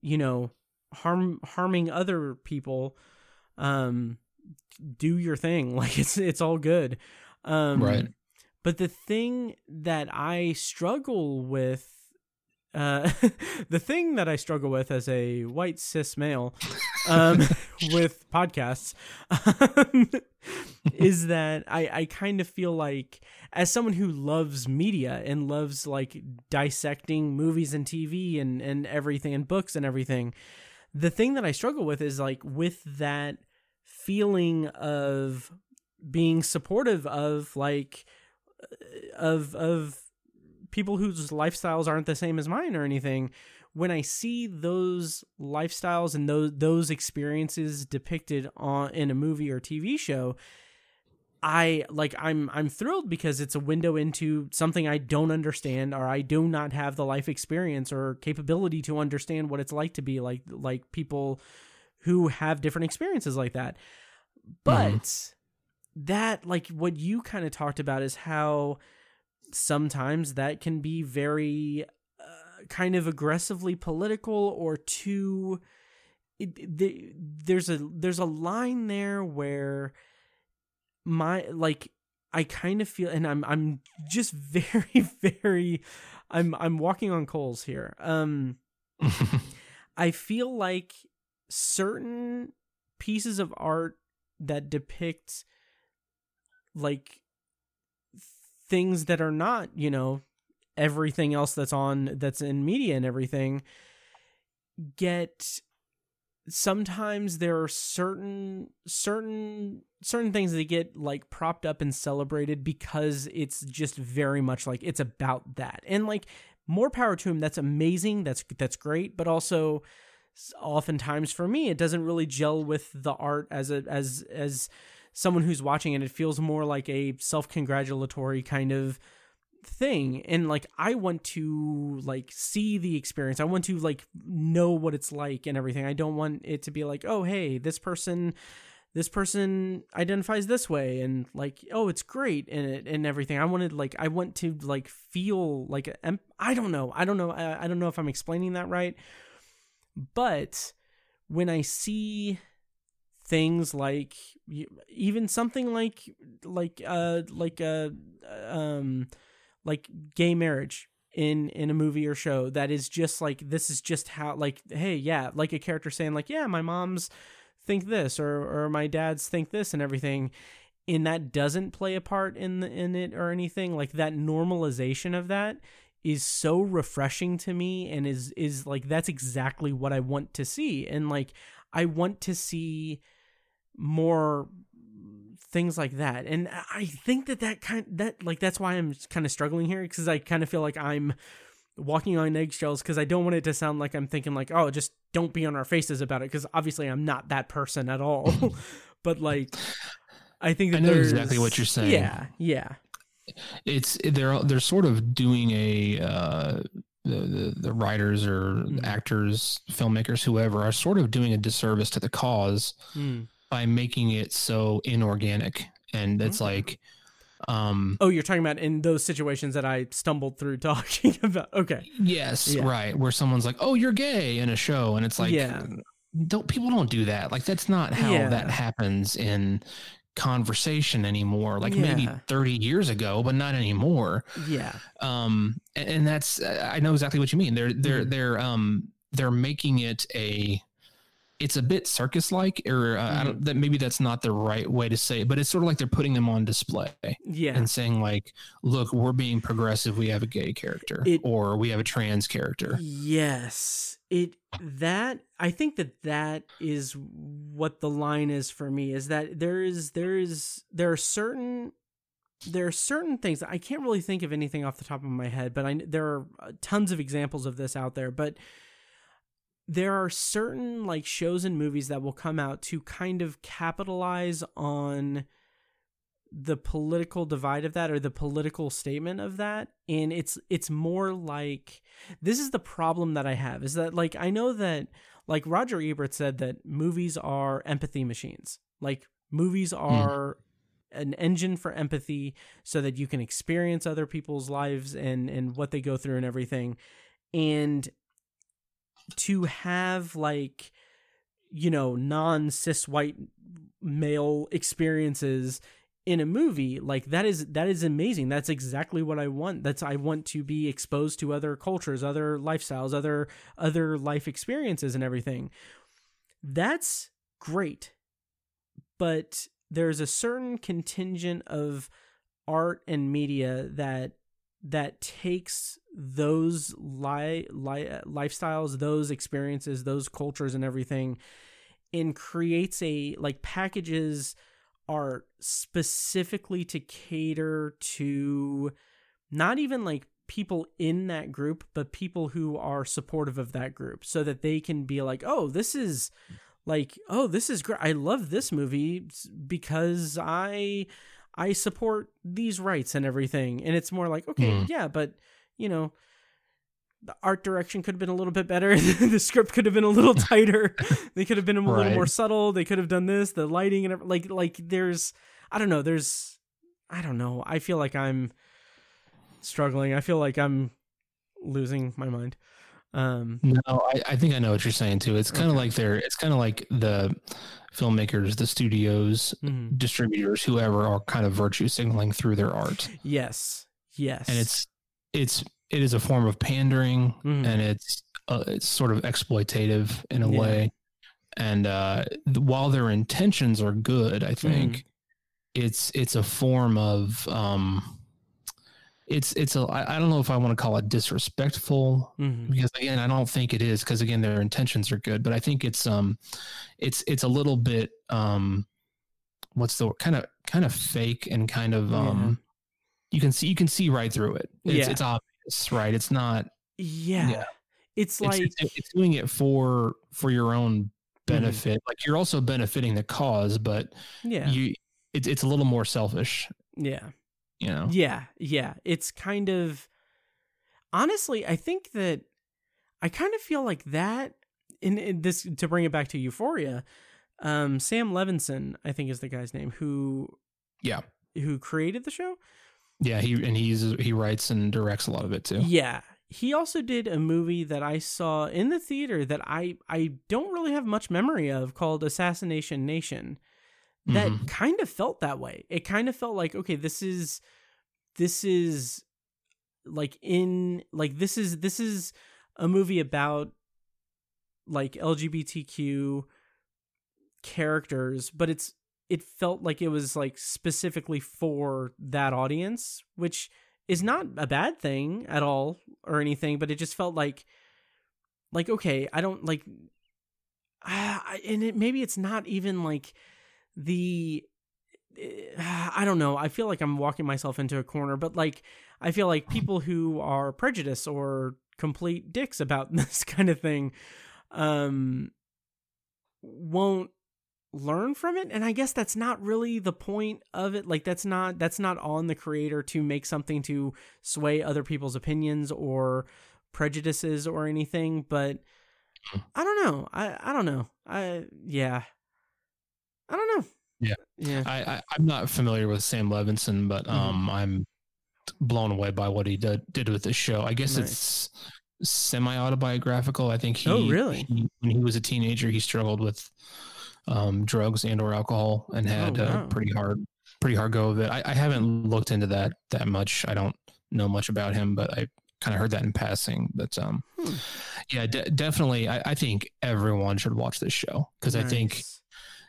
you know, harm harming other people, um do your thing. Like it's it's all good. Um Right. But the thing that I struggle with uh, the thing that I struggle with as a white cis male um, with podcasts um, is that I, I kind of feel like, as someone who loves media and loves like dissecting movies and TV and, and everything and books and everything, the thing that I struggle with is like with that feeling of being supportive of like of of people whose lifestyles aren't the same as mine or anything when i see those lifestyles and those those experiences depicted on in a movie or tv show i like i'm i'm thrilled because it's a window into something i don't understand or i do not have the life experience or capability to understand what it's like to be like like people who have different experiences like that. Mm-hmm. But that like what you kind of talked about is how sometimes that can be very uh, kind of aggressively political or too it, the, there's a there's a line there where my like I kind of feel and I'm I'm just very very I'm I'm walking on coals here. Um I feel like certain pieces of art that depict like things that are not, you know, everything else that's on that's in media and everything get sometimes there are certain certain certain things that get like propped up and celebrated because it's just very much like it's about that. And like more power to him that's amazing. That's that's great. But also oftentimes for me it doesn't really gel with the art as a as as someone who's watching it it feels more like a self-congratulatory kind of thing. And like i want to like see the experience. I want to like know what it's like and everything. I don't want it to be like oh hey this person this person identifies this way and like oh it's great and it and everything. I wanted like i want to like feel like i don't know. I don't know. I, I don't know if i'm explaining that right. But when i see things like even something like like uh like uh um like gay marriage in in a movie or show that is just like this is just how like hey yeah like a character saying like yeah my mom's think this or or my dad's think this and everything and that doesn't play a part in the, in it or anything like that normalization of that is so refreshing to me and is is like that's exactly what I want to see. And like I want to see more things like that and i think that that kind that like that's why i'm kind of struggling here because i kind of feel like i'm walking on eggshells because i don't want it to sound like i'm thinking like oh just don't be on our faces about it because obviously i'm not that person at all but like i think that I know there's- exactly what you're saying. yeah yeah it's they're they're sort of doing a uh, the, the the writers or Mhm. actors, filmmakers, whoever are sort of doing a disservice to the cause Mm. By making it so inorganic, and it's Mhm. like, um, oh you're talking about in those situations that i stumbled through talking about okay yes, Yeah. right, where someone's like, "Oh, you're gay" in a show, and it's like, Yeah. don't people don't do that. Like that's not how Yeah. that happens in conversation anymore. Like maybe 30 years ago, but not anymore. yeah um and, and that's i know exactly what you mean they're they're Mhm. they're um they're making it a it's a bit circus like or uh, Mm-hmm. don't, that maybe that's not the right way to say it but it's sort of like they're putting them on display yeah and saying like look we're being progressive we have a gay character It- or we have a trans character Yes. It that I think that that is what the line is for me is that there is there is there are certain there are certain things I can't really think of anything off the top of my head, but I there are uh, tons of examples of this out there, but there are certain like shows and movies that will come out to kind of capitalize on the political divide of that or the political statement of that and it's it's more like this is the problem that I have is that like I know that like Roger Ebert said that movies are empathy machines. Like movies are mm. an engine for empathy so that you can experience other people's lives and and what they go through and everything. And to have like you know non-cis white male experiences in a movie like that is that is amazing. That's exactly what i want. That's i want to be exposed to other cultures other lifestyles other other life experiences and everything. That's great. But there's a certain contingent of art and media that that takes those li- li- lifestyles those experiences those cultures and everything and creates a like packages are specifically to cater to not even like people in that group, but people who are supportive of that group so that they can be like, oh, this is like, oh, this is great. I love this movie because I I support these rights and everything. And it's more like, okay, mm. yeah, but you know, the art direction could have been a little bit better. the script could have been a little tighter. they could have been a right. little more subtle. They could have done this, the lighting and like like there's I don't know, there's I don't know. I feel like I'm struggling. I feel like I'm losing my mind. Um No, I, I think I know what you're saying too. It's kind of okay. like they're it's kind of like the filmmakers, the studios, mm-hmm. distributors, whoever are kind of virtue signaling through their art. Yes. Yes. And it's it's it is a form of pandering mm. and it's uh, it's sort of exploitative in a yeah. way and uh, while their intentions are good i think mm. it's it's a form of um, it's it's a I, I don't know if i want to call it disrespectful mm-hmm. because again i don't think it is because again their intentions are good but i think it's um it's it's a little bit um what's the kind of kind of fake and kind of um you can see you can see right through it it's, yeah. it's obvious right? It's not. Yeah. yeah. It's like it's, it's, it's, doing it for for your own mm-hmm. benefit. Mm-hmm. Like you're also benefiting the cause, but yeah, you it's it's a little more selfish. Yeah. You know. Yeah, yeah. It's kind of honestly, I think that I kind of feel like that in, in this to bring it back to Euphoria. Um, Sam Levinson, I think is the guy's name who yeah who created the show. Yeah, he and he's he writes and directs a lot of it too. Yeah. He also did a movie that I saw in the theater that I I don't really have much memory of called Assassination Nation. That mm-hmm. kind of felt that way. It kind of felt like okay, this is this is like in like this is this is a movie about like LGBTQ characters, but it's it felt like it was like specifically for that audience, which is not a bad thing at all or anything, but it just felt like like okay, I don't like uh, and it maybe it's not even like the uh, I don't know. I feel like I'm walking myself into a corner, but like I feel like people who are prejudiced or complete dicks about this kind of thing um won't learn from it and i guess that's not really the point of it like that's not that's not on the creator to make something to sway other people's opinions or prejudices or anything but hmm. i don't know i i don't know i yeah i don't know yeah yeah i, I am not familiar with sam levinson but mm-hmm. um mm-hmm. i'm blown away by what he did did with this show i guess nice. it's semi autobiographical i think he oh really he, when he was a teenager he struggled with um, drugs and or alcohol and oh, had oh, wow. a pretty hard pretty hard go of it. I, I haven't looked into that that much. I don't know much about him, but I kind of heard that in passing. But um, hmm. yeah, de- definitely, I, I, think everyone should watch this show because nice. I think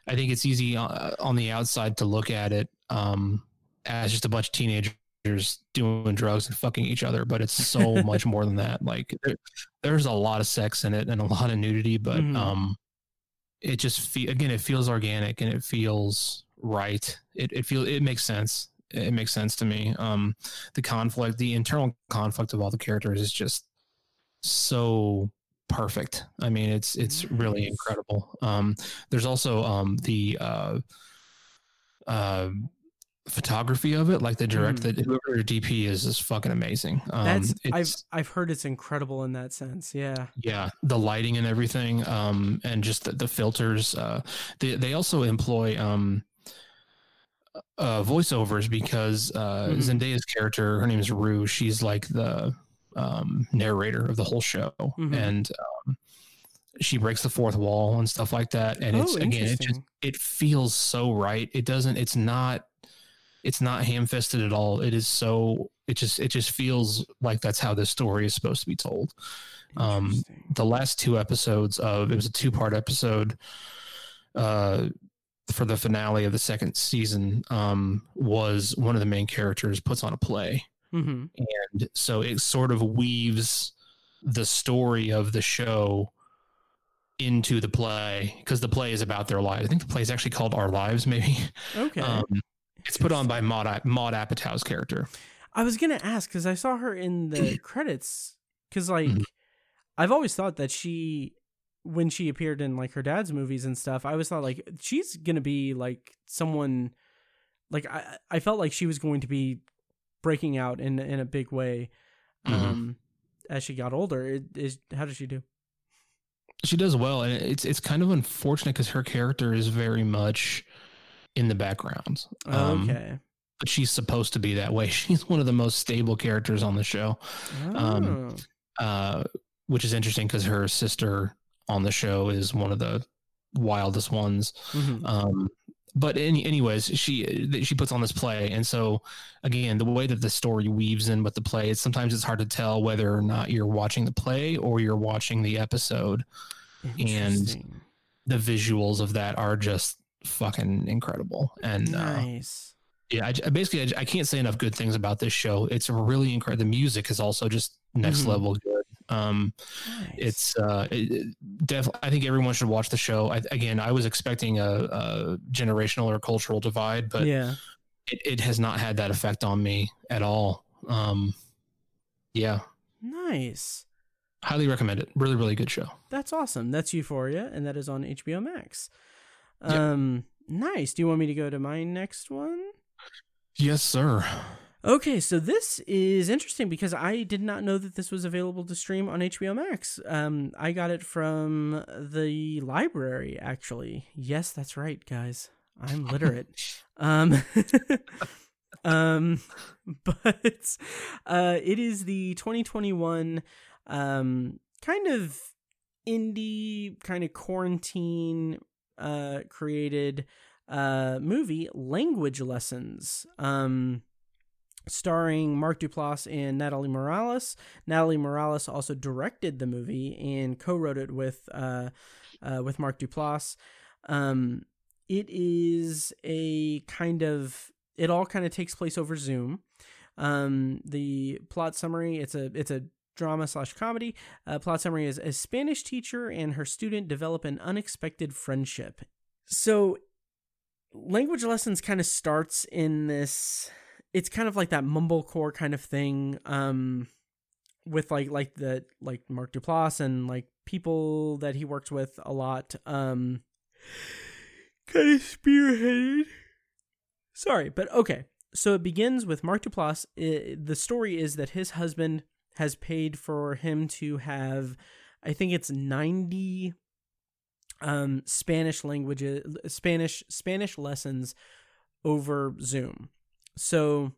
I think it's easy uh, on the outside to look at it um, as just a bunch of teenagers doing drugs and fucking each other, but it's so much more than that. Like there, there's a lot of sex in it and a lot of nudity, but mm-hmm. um, it just fe- again it feels organic and it feels right it, it feels it makes sense it makes sense to me um the conflict the internal conflict of all the characters is just so perfect i mean it's it's really incredible um there's also um the uh uh photography of it, like the direct, Mhm. the whoever DP is, is fucking amazing. Um, That's I've I've heard it's incredible in that sense. Yeah. yeah the lighting and everything um and just the, the filters uh they, they also employ um uh voiceovers because uh Mhm. zendaya's character her name is rue she's like the um narrator of the whole show. Mhm. and um she breaks the fourth wall and stuff like that. And it's oh, again it just it feels so right. It doesn't it's not it's not ham-fisted at all. It is so it just it just feels like that's how this story is supposed to be told. Um, the last two episodes of it was a two part episode uh for the finale of the second season um was one of the main characters puts on a play Mhm. and so it sort of weaves the story of the show into the play because the play is about their lives i think the play is actually called our lives maybe Okay. um it's put on by maude maude apatow's character I was gonna ask because I saw her in the credits. Because like, Mhm. I've always thought that she, when she appeared in like her dad's movies and stuff, I always thought like she's gonna be like someone. Like I, I felt like she was going to be breaking out in in a big way. Mhm. Um, as she got older, it is how does she do? she does well and it's it's kind of unfortunate because her character is very much in the background um, okay. but she's supposed to be that way she's one of the most stable characters on the show um, Oh. uh, which is interesting because her sister on the show is one of the wildest ones Mhm. um, but any, anyways she she puts on this play and so again the way that the story weaves in with the play it's sometimes it's hard to tell whether or not you're watching the play or you're watching the episode and the visuals of that are just fucking incredible. And uh, nice. yeah, I, basically I, I can't say enough good things about this show. It's really incredible. The music is also just next Mhm. level good. Um, nice. it's uh, it, def- I think everyone should watch the show. I, again, I was expecting a, a generational or cultural divide, but yeah. it, it has not had that effect on me at all. Um, yeah, Nice. highly recommend it. Really, really good show. That's awesome. That's Euphoria, and that is on HBO Max. Yep. Um, nice. Do you want me to go to my next one? Yes, sir. Okay, so this is interesting because I did not know that this was available to stream on HBO Max. Um, I got it from the library, actually. Yes, that's right, guys. I'm literate. um, um, but uh, it is the 2021 um kind of indie, kind of quarantine uh created uh movie, Language Lessons. Um starring Mark Duplass and Natalie Morales. Natalie Morales also directed the movie and co-wrote it with uh, uh, with Mark Duplass. Um, it is a kind of it all kind of takes place over Zoom. Um, the plot summary it's a it's a drama slash comedy. Uh, plot summary is a Spanish teacher and her student develop an unexpected friendship. So language lessons kind of starts in this it's kind of like that mumblecore kind of thing um with like like the like Mark Duplass and like people that he works with a lot um. Kind of spearheaded. Sorry but okay. So it begins with Mark Duplass. I the story is that his husband has paid for him to have I think it's 90 um Spanish languages Spanish Spanish lessons over Zoom. So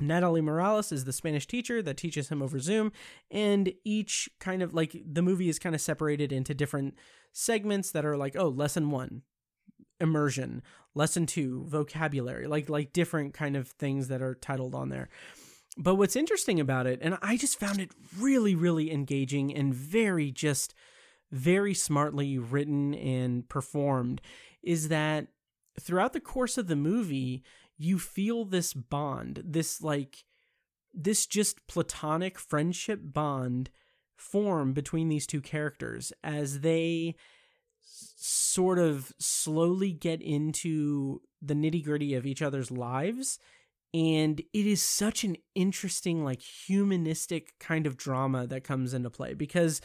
Natalie Morales is the Spanish teacher that teaches him over Zoom, and each kind of like the movie is kind of separated into different segments that are like, oh, lesson one, immersion, lesson two, vocabulary, like like different kind of things that are titled on there. But what's interesting about it, and I just found it really, really engaging and very just very smartly written and performed, is that throughout the course of the movie, you feel this bond, this like this just platonic friendship bond form between these two characters as they sort of slowly get into the nitty-gritty of each other's lives. And it is such an interesting like humanistic kind of drama that comes into play because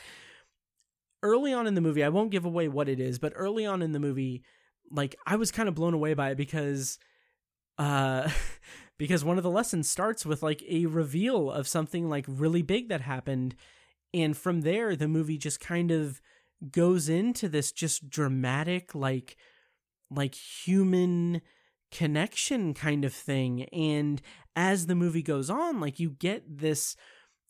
early on in the movie I won't give away what it is but early on in the movie like I was kind of blown away by it because uh because one of the lessons starts with like a reveal of something like really big that happened and from there the movie just kind of goes into this just dramatic like like human connection kind of thing and as the movie goes on like you get this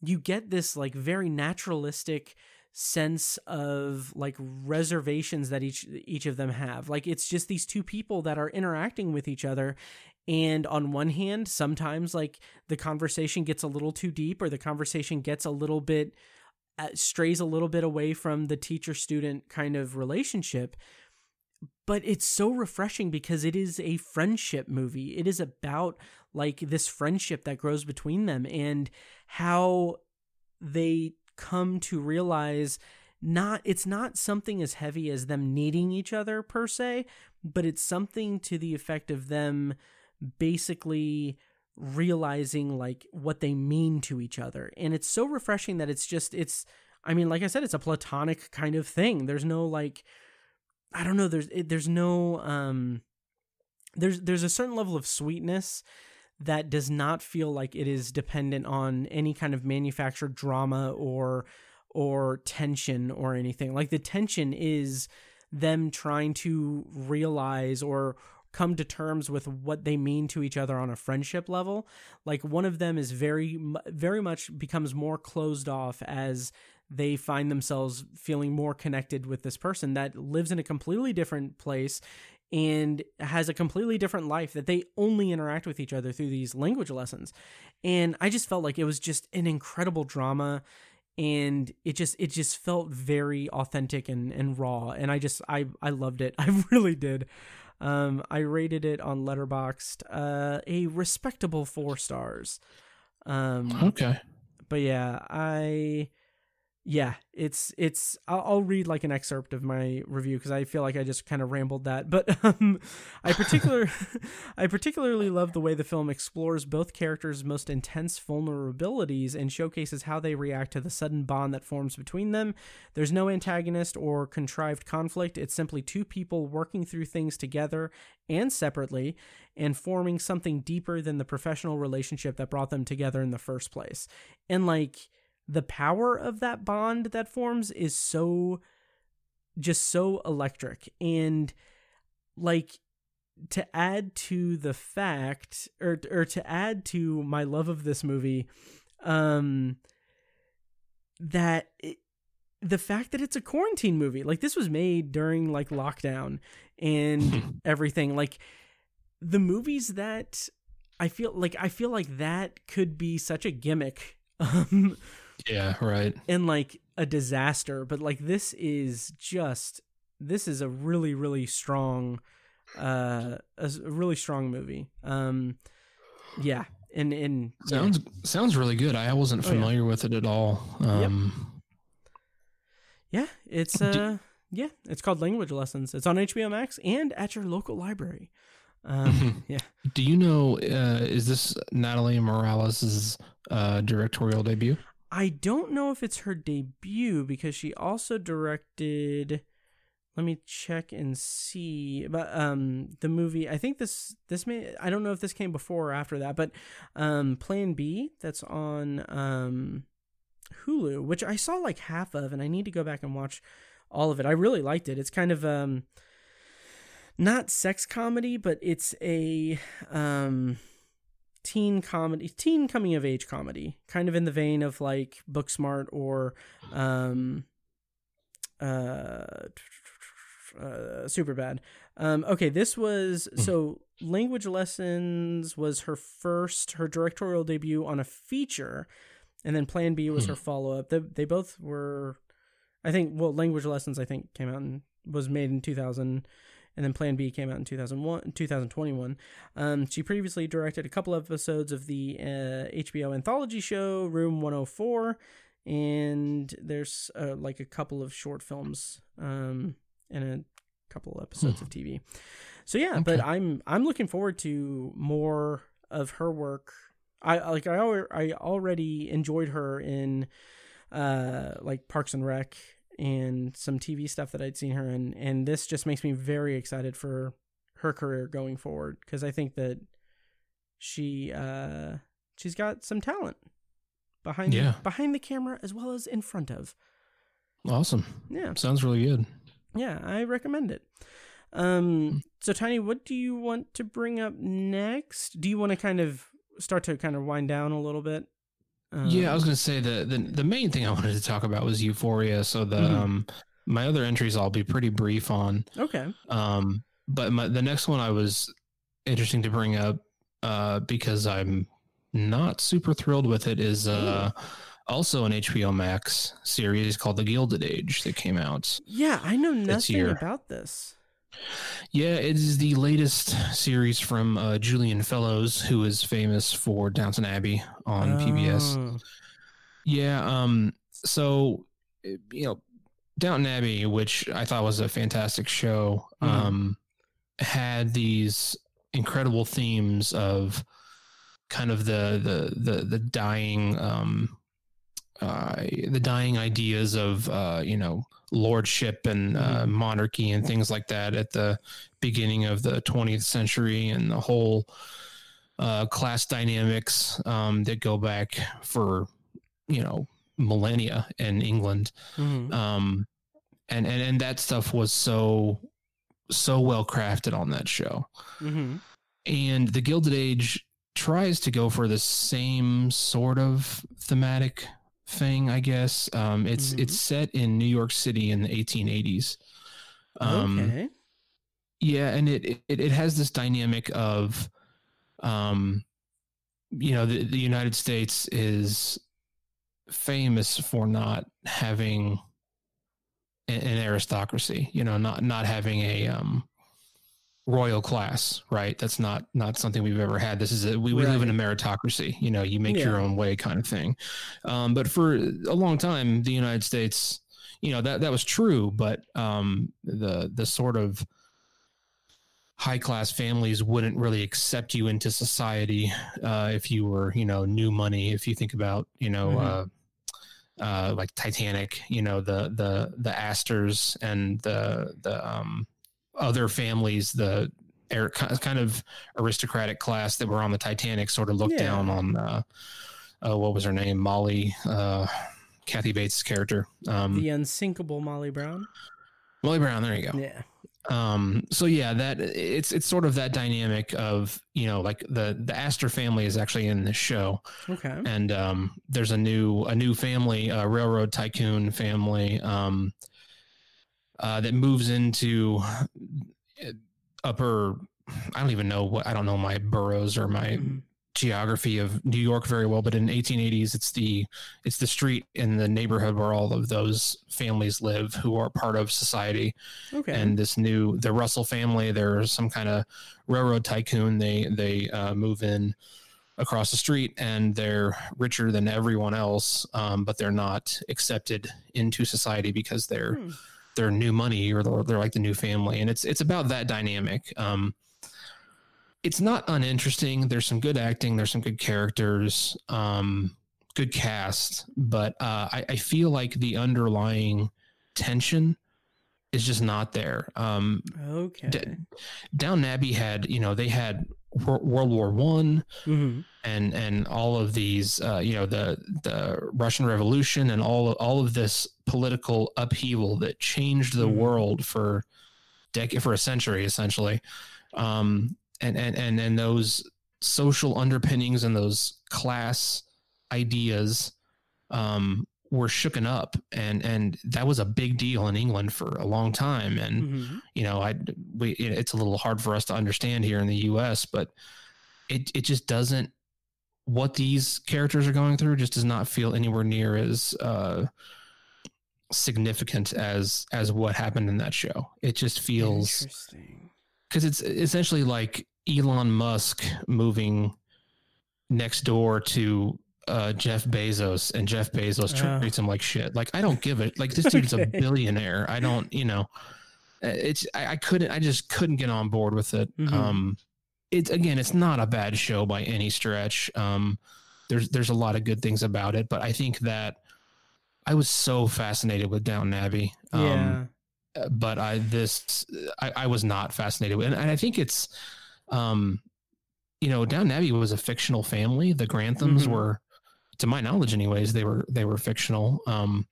you get this like very naturalistic sense of like reservations that each each of them have. Like it's just these two people that are interacting with each other and on one hand sometimes like the conversation gets a little too deep or the conversation gets a little bit uh, strays a little bit away from the teacher student kind of relationship. But it's so refreshing because it is a friendship movie. It is about like this friendship that grows between them and how they come to realize not it's not something as heavy as them needing each other per se but it's something to the effect of them basically realizing like what they mean to each other and it's so refreshing that it's just it's i mean like i said it's a platonic kind of thing there's no like i don't know there's there's no um there's there's a certain level of sweetness that does not feel like it is dependent on any kind of manufactured drama or or tension or anything. Like the tension is them trying to realize or come to terms with what they mean to each other on a friendship level. Like one of them is very very much becomes more closed off as they find themselves feeling more connected with this person that lives in a completely different place and has a completely different life that they only interact with each other through these language lessons. And I just felt like it was just an incredible drama and it just it just felt very authentic and, and raw and I just I I loved it. I really did. Um I rated it on Letterboxd uh a respectable 4 stars. Um Okay. But yeah, I yeah it's it's I'll, I'll, read like an excerpt of my review because i feel like i just kind of rambled that but um i particular i particularly love the way the film explores both characters most intense vulnerabilities and showcases how they react to the sudden bond that forms between them. There's no antagonist or contrived conflict it's simply two people working through things together and separately and forming something deeper than the professional relationship that brought them together in the first place. And like the power of that bond that forms is so just so electric. And like to add to the fact or or to add to my love of this movie um that it, the fact that it's a quarantine movie like this was made during like lockdown and everything like the movies that I feel like I feel like that could be such a gimmick um yeah, right. And like a disaster, but like this is just this is a really really strong uh a really strong movie. Um yeah, and and sounds yeah. sounds really good. I wasn't familiar oh, yeah. with it at all. Um yep. Yeah, it's uh do, yeah, it's called Language Lessons. It's on HBO Max and at your local library. Um, yeah. Do you know uh, is this Natalie Morales's uh, directorial debut? I don't know if it's her debut because she also directed let me check and see but um the movie i think this this may i don't know if this came before or after that but um plan b that's on um hulu which i saw like half of and i need to go back and watch all of it. I really liked it. It's kind of um not sex comedy but it's a um teen comedy, teen coming of age comedy, kind of in the vein of like Booksmart or um, uh, uh, Superbad. Um, okay, this was hmm. so language lessons was her first her directorial debut on a feature, and then Plan B was her hmm. follow up. They they both were, I think. Well, language lessons I think came out and was made in two thousand and then Plan B came out in 2001, 2021. Um, she previously directed a couple episodes of the uh, HBO anthology show Room 104, and there's uh, like a couple of short films um, and a couple episodes of TV. So yeah, okay. but I'm I'm looking forward to more of her work. I like I I already enjoyed her in uh like Parks and Rec and some TV stuff that I'd seen her in, and this just makes me very excited for her career going forward because I think that she uh she's got some talent behind Yeah. behind the camera as well as in front of. Awesome. Yeah. Sounds really good. Yeah, I recommend it. Um so Tiny, what do you want to bring up next? Do you want to kind of start to kind of wind down a little bit? Um, yeah, I was gonna say the, the the main thing I wanted to talk about was Euphoria. So the Mhm. um my other entries I'll be pretty brief on. Okay. Um, but my, the next one I was interesting to bring up uh, because I'm not super thrilled with it is uh, also an HBO Max series called The Gilded Age that came out. Yeah, I know nothing about this. Yeah, it is the latest series from uh, Julian Fellowes, who is famous for Downton Abbey on PBS. Oh. Yeah. Um. So, eh, you know, Downton Abbey, which I thought was a fantastic show, Mhm. um, had these incredible themes of kind of the the the the dying um uh the dying ideas of uh you know lordship and uh, monarchy and things like that at the beginning of the 20th century and the whole uh class dynamics um that go back for you know millennia in England Mhm. um and and and that stuff was so so well crafted on that show Mhm. and the gilded age tries to go for the same sort of thematic thing i guess um it's Mhm. it's set in new york city in the 1880s um okay. yeah and it, it it has this dynamic of um you know the, the united states is famous for not having a- an aristocracy you know not not having a um royal class right? That's not not something we've ever had. This is a we, we live in a meritocracy you know you make your own way kind of thing. Um but for a long time the united states you know that that was true but um the the sort of high class families wouldn't really accept you into society uh if you were you know new money. If you think about you know Mhm. uh uh like titanic you know the the the astors and the the um other families the air, kind of aristocratic class that were on the titanic sort of looked Yeah. down on uh, uh what was her name molly uh kathy bates' character um the unsinkable Molly Brown. molly brown there you go Yeah. um so yeah that it's it's sort of that dynamic of you know like the the astor family is actually in this show Okay. and um there's a new a new family a railroad tycoon family um uh that moves into uh, upper i don't even know what i don't know my boroughs or my Mhm. geography of New York very well, but in 1880s, it's the it's the street in the neighborhood where all of those families live who are part of society Okay. and this new the Russell family. They're some kind of railroad tycoon. They they uh, move in across the street and they're richer than everyone else, um, but they're not accepted into society because they're Hmm. They're new money or they're, they're like the new family, and it's it's about that dynamic. Um, it's not uninteresting. There's some good acting. There's some good characters. Um, good cast, but uh, I, I feel like the underlying tension is just not there. Um, okay. D- Down Abbey had, you know, they had World War One hmm and and all of these, uh, you know, the the Russian Revolution and all all of this political upheaval that changed the Mhm. world for decade for a century essentially, um, and and and and those social underpinnings and those class ideas um, were shooken up, and and that was a big deal in England for a long time, and hmm you know, I we it's a little hard for us to understand here in the U.S., but it it just doesn't. What these characters are going through just does not feel anywhere near as uh, significant as as what happened in that show. It just feels because it's essentially like Elon Musk moving next door to uh, Jeff Bezos, and Jeff Bezos Oh. treats him like shit. Like I don't give it. Like this dude's a billionaire. I don't, you know, uh, it's I, I couldn't. I just couldn't get on board with it. Mhm. Um, it's again, it's not a bad show by any stretch. Um, there's there's a lot of good things about it, but I think that I was so fascinated with Downton Abbey. Um, yeah. uh, but I this I, I was not fascinated with, and, and I think it's, um, you know, Down Abbey was a fictional family. The Granthams Mhm. were, to my knowledge, anyways, they were they were fictional. Um,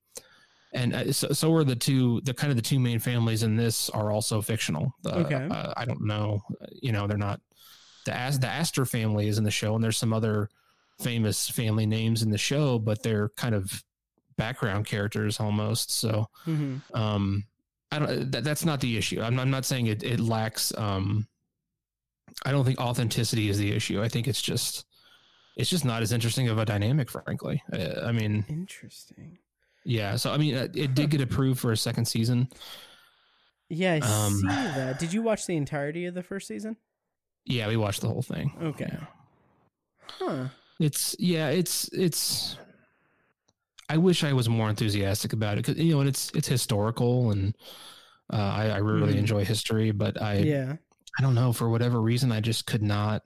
and uh, so, so were the two the kind of the two main families in this are also fictional. Uh, Okay. uh, I don't know, you know, they're not the As the Astor family is in the show, and there's some other famous family names in the show, but they're kind of background characters almost. So hmm um i don't that, that's not the issue I'm, I'm not saying it, it lacks um i don't think authenticity is the issue i think it's just it's just not as interesting of a dynamic frankly uh, i mean Interesting. yeah so i mean uh, it did get approved for a second season Yeah, I Um, see that. Did you watch the entirety of the first season? yeah we watched the whole thing Okay. Yeah. Huh. it's yeah it's it's i wish i was more enthusiastic about it because you know and it's it's historical and uh, I, I really Mhm. enjoy history but i yeah. I don't know for whatever reason I just could not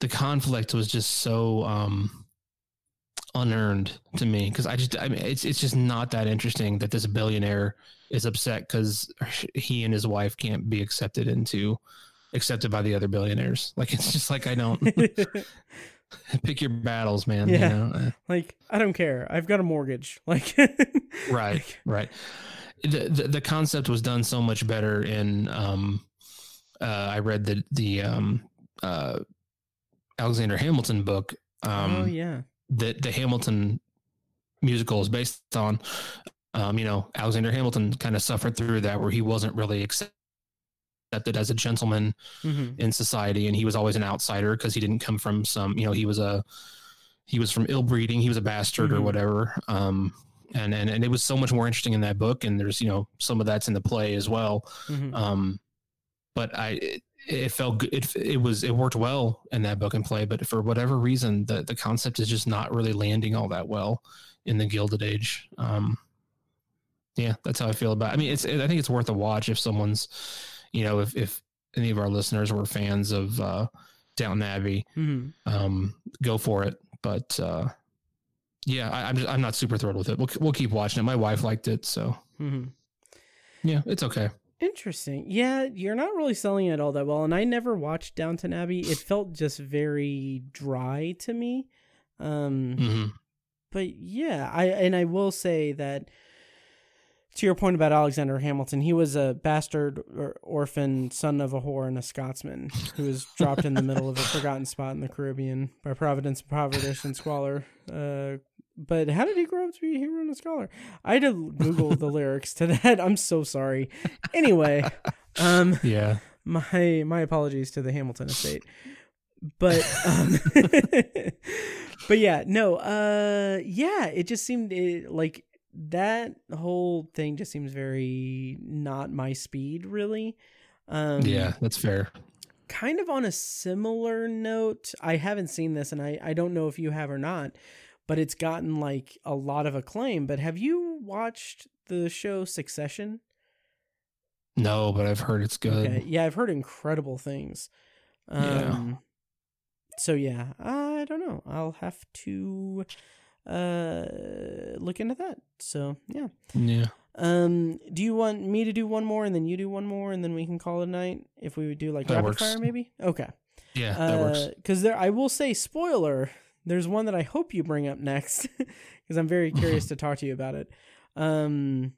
the conflict was just so um unearned to me because I just I mean it's it's just not that interesting that this billionaire is upset because he and his wife can't be accepted into accepted by the other billionaires like it's just like I don't pick your battles man Yeah. you know? Uh, like, I don't care. I've got a mortgage. Like, right right the, the the concept was done so much better in um uh i read the the um uh alexander hamilton book um oh yeah. that the hamilton musical is based on. Um you know alexander hamilton kind of suffered through that where he wasn't really accepted as a gentleman hmm in society and he was always an outsider because he didn't come from some you know he was a he was from ill breeding he was a bastard or Mhm. whatever. Um and, and and it was so much more interesting in that book and there's you know some of that's in the play as well. Hmm um but i it, it felt good it, it was it worked well in that book and play but for whatever reason the the concept is just not really landing all that well in the gilded age. Um yeah that's how i feel about it. i mean it's i think it's worth a watch if someone's you know if if any of our listeners were fans of uh downton abbey hmm um go for it. But uh yeah I, i'm just i'm not super thrilled with it. We'll, we'll keep watching it. My wife liked it so hmm yeah it's okay Interesting. Yeah, you're not really selling it all that well, and I never watched Downton Abbey. It felt just very dry to me. Um, hmm but yeah, I and I will say that to your point about Alexander Hamilton, he was a bastard or orphan son of a whore and a Scotsman who was dropped in the middle of a forgotten spot in the Caribbean by providence, poverty, and squalor. Uh, but how did he grow up to be a hero and a scholar? I had to Google the lyrics to that. I'm so sorry. Anyway, um, yeah my my apologies to the Hamilton estate. But um but yeah, no, uh yeah, it just seemed it, like that whole thing just seems very not my speed really. Um yeah that's fair kind of on a similar note, I haven't seen this and I I don't know if you have or not, but it's gotten like a lot of acclaim, but have you watched the show Succession? No, but I've heard it's good. Okay. Yeah, I've heard incredible things. Um, Yeah. So yeah, I don't know. I'll have to uh look into that. So yeah. Yeah. Um, do you want me to do one more and then you do one more and then we can call it a night if we would do like That rapid works. fire maybe? Okay. Yeah, that works. Because there, I will say, spoiler. There's one that I hope you bring up next because I'm very curious to talk to you about it. Um,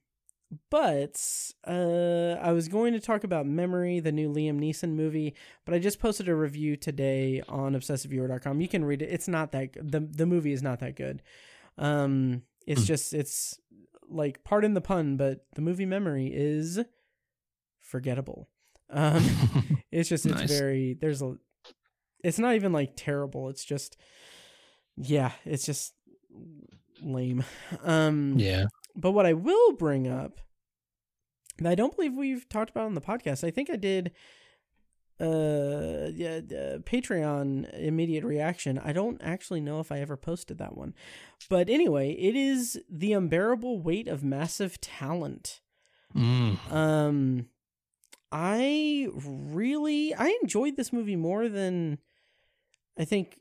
but uh, I was going to talk about Memory, the new Liam Neeson movie, but I just posted a review today on ObsessiveViewer.com. You can read it. It's not that the the movie is not that good. Um, it's Hmm. just it's like pardon the pun, but the movie Memory is forgettable. Um, it's just it's Nice. very there's a it's not even like terrible. It's just yeah, it's just lame. Um yeah. but what I will bring up that I don't believe we've talked about on the podcast. I think I did uh yeah, uh, Patreon immediate reaction. I don't actually know if I ever posted that one. But anyway, it is The Unbearable Weight of Massive Talent. Mm. Um, I really I enjoyed this movie more than I think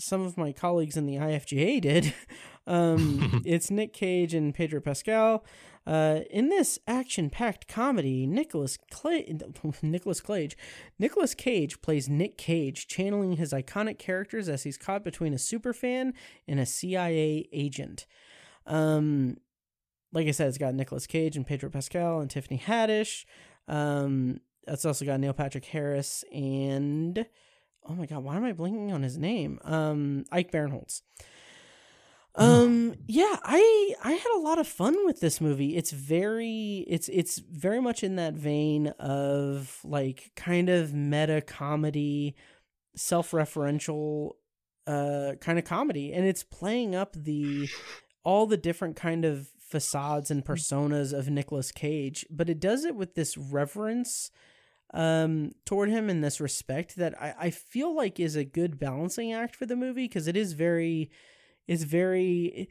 some of my colleagues in the IFJA did. Um, it's Nick Cage and Pedro Pascal. Uh, in this action-packed comedy, Nicholas Clay, Nicolas Cage, Nicolas Cage plays Nick Cage, channeling his iconic characters as he's caught between a superfan and a CIA agent. Um, like I said, it's got Nicolas Cage and Pedro Pascal and Tiffany Haddish. Um, it's also got Neil Patrick Harris and oh my god, why am I blinking on his name? Um, Ike Barinholtz. Um yeah, I I had a lot of fun with this movie. It's very it's it's very much in that vein of like kind of meta comedy, self-referential uh kind of comedy and it's playing up the all the different kind of facades and personas of Nicolas Cage, but it does it with this reverence um toward him in this respect that I, I feel like is a good balancing act for the movie because it is very is very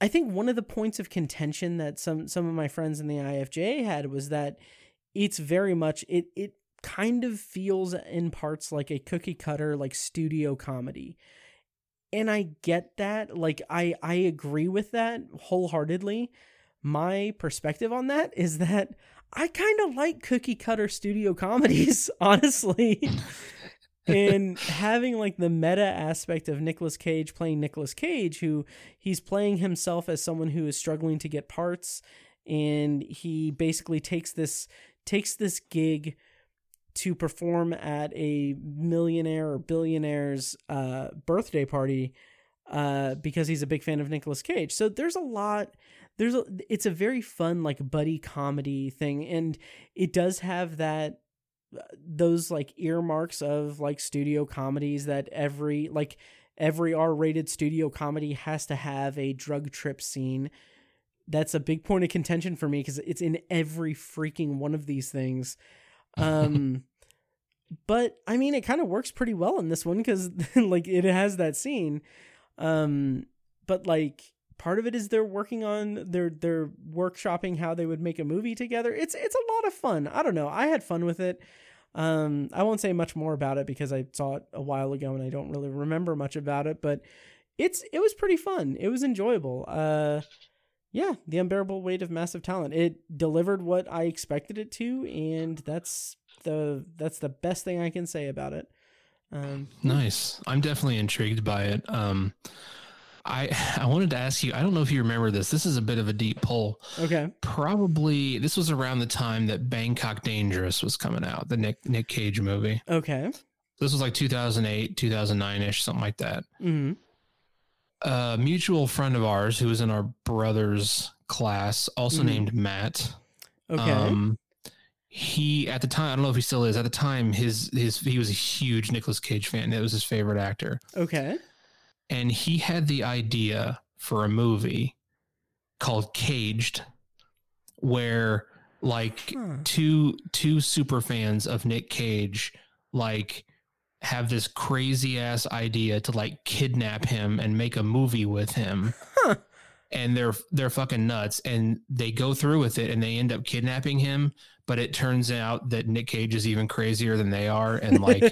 I think one of the points of contention that some some of my friends in the IFJ had was that it's very much it it kind of feels in parts like a cookie cutter like studio comedy. And I get that. Like I I agree with that wholeheartedly. My perspective on that is that I kind of like cookie cutter studio comedies, honestly and having like the meta aspect of Nicolas Cage playing Nicolas Cage, who he's playing himself as someone who is struggling to get parts, and he basically takes this takes this gig to perform at a millionaire or billionaire's uh, birthday party uh, because he's a big fan of Nicolas Cage. So there's a lot. There's a, it's a very fun like buddy comedy thing, and it does have that those like earmarks of like studio comedies that every like every R-rated studio comedy has to have a drug trip scene. That's a big point of contention for me because it's in every freaking one of these things. Um, but I mean, it kind of works pretty well in this one because like it has that scene. Um, but like part of it is they're working on they're they're workshopping how they would make a movie together. It's it's a lot of fun. I don't know. I had fun with it. Um, I won't say much more about it because I saw it a while ago and I don't really remember much about it, but it's it was pretty fun. It was enjoyable. Uh, yeah, the unbearable weight of massive talent. It delivered what I expected it to, and that's the that's the best thing I can say about it. Um, nice. I'm definitely intrigued by it. Um, I I wanted to ask you. I don't know if you remember this. This is a bit of a deep pull. Okay. Probably this was around the time that Bangkok Dangerous was coming out, the Nick Nick Cage movie. Okay. This was like 2008, 2009 ish, something like that. hmm A mutual friend of ours who was in our brother's class, also Mhm. named Matt. Okay. Um, he at the time, I don't know if he still is. At the time, his his he was a huge Nicolas Cage fan. It was his favorite actor, okay. And he had the idea for a movie called Caged, where like Huh. two two super fans of Nick Cage like have this crazy ass idea to like kidnap him and make a movie with him. Huh. And they're they're fucking nuts and they go through with it and they end up kidnapping him, but it turns out that Nick Cage is even crazier than they are and like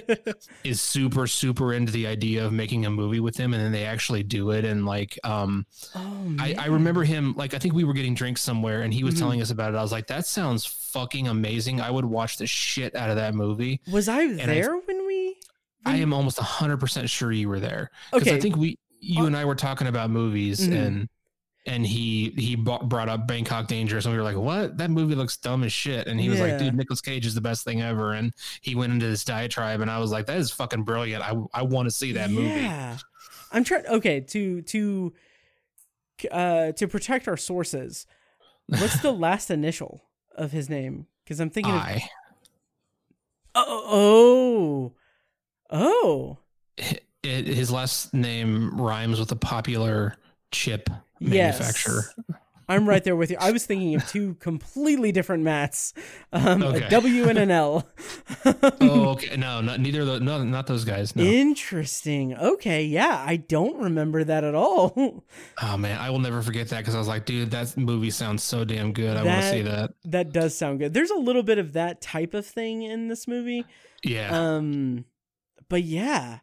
is super super into the idea of making a movie with him and then they actually do it and like um oh, I, I remember him like I think we were getting drinks somewhere and he was Mhm. telling us about it. I was like, that sounds fucking amazing. I would watch the shit out of that movie. Was I I- there when we? I am almost hundred percent sure you were there because Okay. I think we you Uh, and I were talking about movies Mhm. and and he he bu- brought up Bangkok Dangerous and we were like, what? That movie looks dumb as shit. And he was Yeah. like, dude, Nicolas Cage is the best thing ever. And he went into this diatribe and I was like, that is fucking brilliant. I I want to see that movie. Yeah. I'm trying. Okay, to to uh to protect our sources. What's the last initial of his name? Because I'm thinking. Of, I oh, oh, oh. it, his last name rhymes with a popular chip manufacturer. Yes. I'm right there with you. I was thinking of two completely different mats, um, Okay. a W and an L. Oh, okay. No, not neither of those. No, not those guys. No. Interesting. Okay, yeah, I don't remember that at all. oh man, I will never forget that because I was like, dude, that movie sounds so damn good. I want to see that. that does sound good. There's a little bit of that type of thing in this movie. Yeah. Um, but yeah,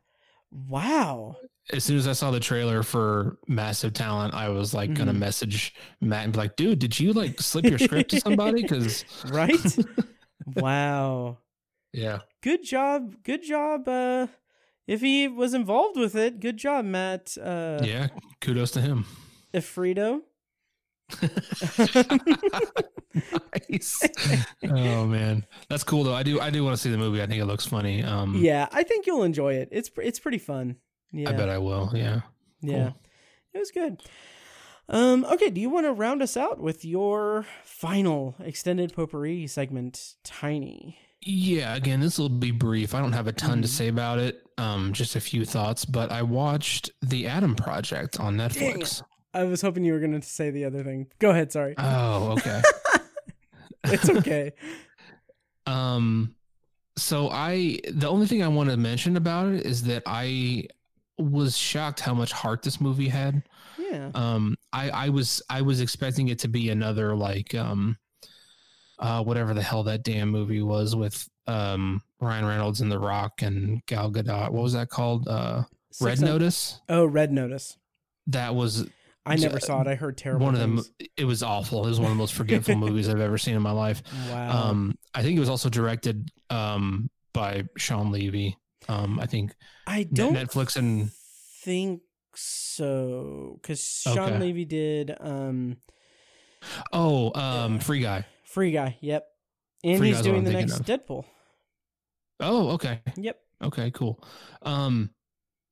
wow. As soon as I saw the trailer for Massive Talent, I was like gonna Mhm. message Matt and be like, "Dude, did you like slip your script to somebody?" Because right? wow. yeah, Good job. Good job. Uh, if he was involved with it, good job, Matt. Uh, yeah, kudos to him. Efrito. nice. oh man, that's cool though. I do I do want to see the movie. I think it looks funny. Um, Yeah, I think you'll enjoy it. It's it's pretty fun. Yeah, I bet I will. Yeah. yeah, cool. it was good. Um, okay, do you want to round us out with your final extended potpourri segment, Tiny? Yeah, again, this will be brief. I don't have a ton to Mhm. say about it. Um, just a few thoughts. But I watched The Adam Project on Netflix. I was hoping you were going to say the other thing. Go ahead. Sorry. Oh, okay. it's okay. um, so I the only thing I want to mention about it is that I was shocked how much heart this movie had. Yeah. Um, I I was I was expecting it to be another like um, uh, whatever the hell that damn movie was with um Ryan Reynolds and The Rock and Gal Gadot. What was that called? Uh, Red Six Notice. Oh, Red Notice. That was I never J- saw it. I heard terrible one of them. It was awful. It was one of the most forgetful movies I've ever seen in my life. Wow. Um, I think it was also directed um by Shawn Levy. Um, I think I don't Netflix and think so because Shawn Okay. Levy did um oh, um, Free Guy. Free Guy. Yep. And Free he's doing the next of. Deadpool. Oh, okay, Yep. okay, cool. Um,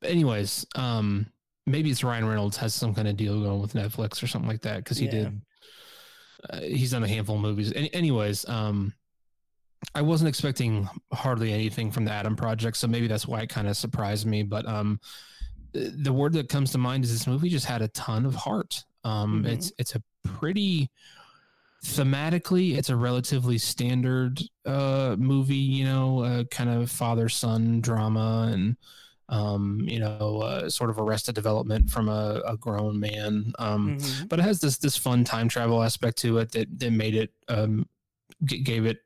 anyways, um, maybe it's Ryan Reynolds has some kind of deal going with Netflix or something like that because he Yeah. did. Uh, he's done a handful of movies. Any, anyways, um, I wasn't expecting hardly anything from the Adam Project, so maybe that's why it kind of surprised me. But um, the word that comes to mind is this movie just had a ton of heart. Um, Mhm. it's it's a pretty thematically, it's a relatively standard uh movie. You know, uh, kind of father son drama and um, you know, uh, sort of arrested development from a, a grown man. Um, Mhm. but it has this this fun time travel aspect to it that that made it um g- gave it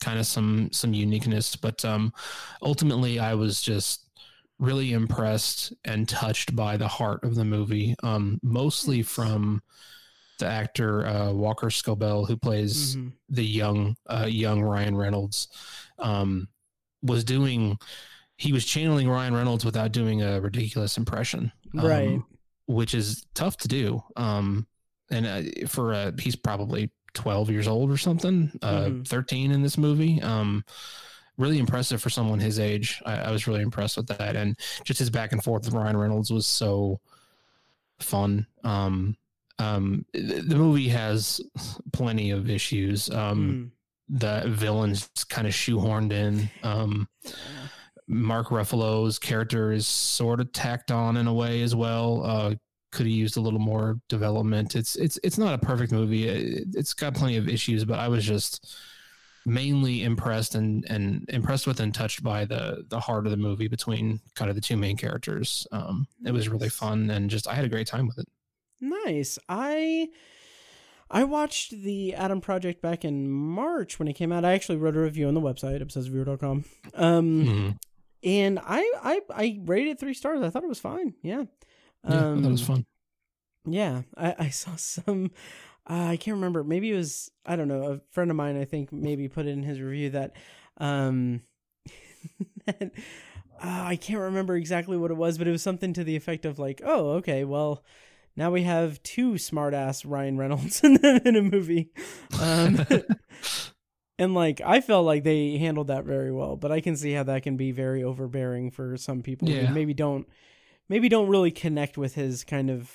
kind of some some uniqueness but um ultimately i was just really impressed and touched by the heart of the movie um mostly from the actor uh walker scobell who plays Mhm. the young uh young ryan reynolds um was doing he was channeling ryan reynolds without doing a ridiculous impression um, Right. which is tough to do. Um, and uh, for uh, he's probably 12 years old or something, uh, Mhm. 13 in this movie. Um, really impressive for someone his age. I, I was really impressed with that, and just his back and forth with Ryan Reynolds was so fun. Um, um, the, the movie has plenty of issues. Um, Mm. the villains kind of shoehorned in. Um, Mark Ruffalo's character is sort of tacked on in a way as well. Uh, could have used a little more development. It's it's it's not a perfect movie. It, it's got plenty of issues, but I was just mainly impressed and and impressed with and touched by the the heart of the movie between kind of the two main characters. Um, it was really fun and just I had a great time with it. Nice. I I watched the Adam Project back in March when it came out. I actually wrote a review on the website, obsessiveviewer.com. Um Mhm. and I I I rated it 3 stars. I thought it was fine. Yeah. Yeah, that was Um, fun. Yeah, I, I saw some. Uh, I can't remember. Maybe it was I don't know. A friend of mine, I think, maybe put it in his review that, um, that, uh, I can't remember exactly what it was, but it was something to the effect of like, oh, okay, well, now we have two smartass Ryan Reynolds in, in a movie, um, and like I felt like they handled that very well. But I can see how that can be very overbearing for some people Yeah. who maybe don't maybe don't really connect with his kind of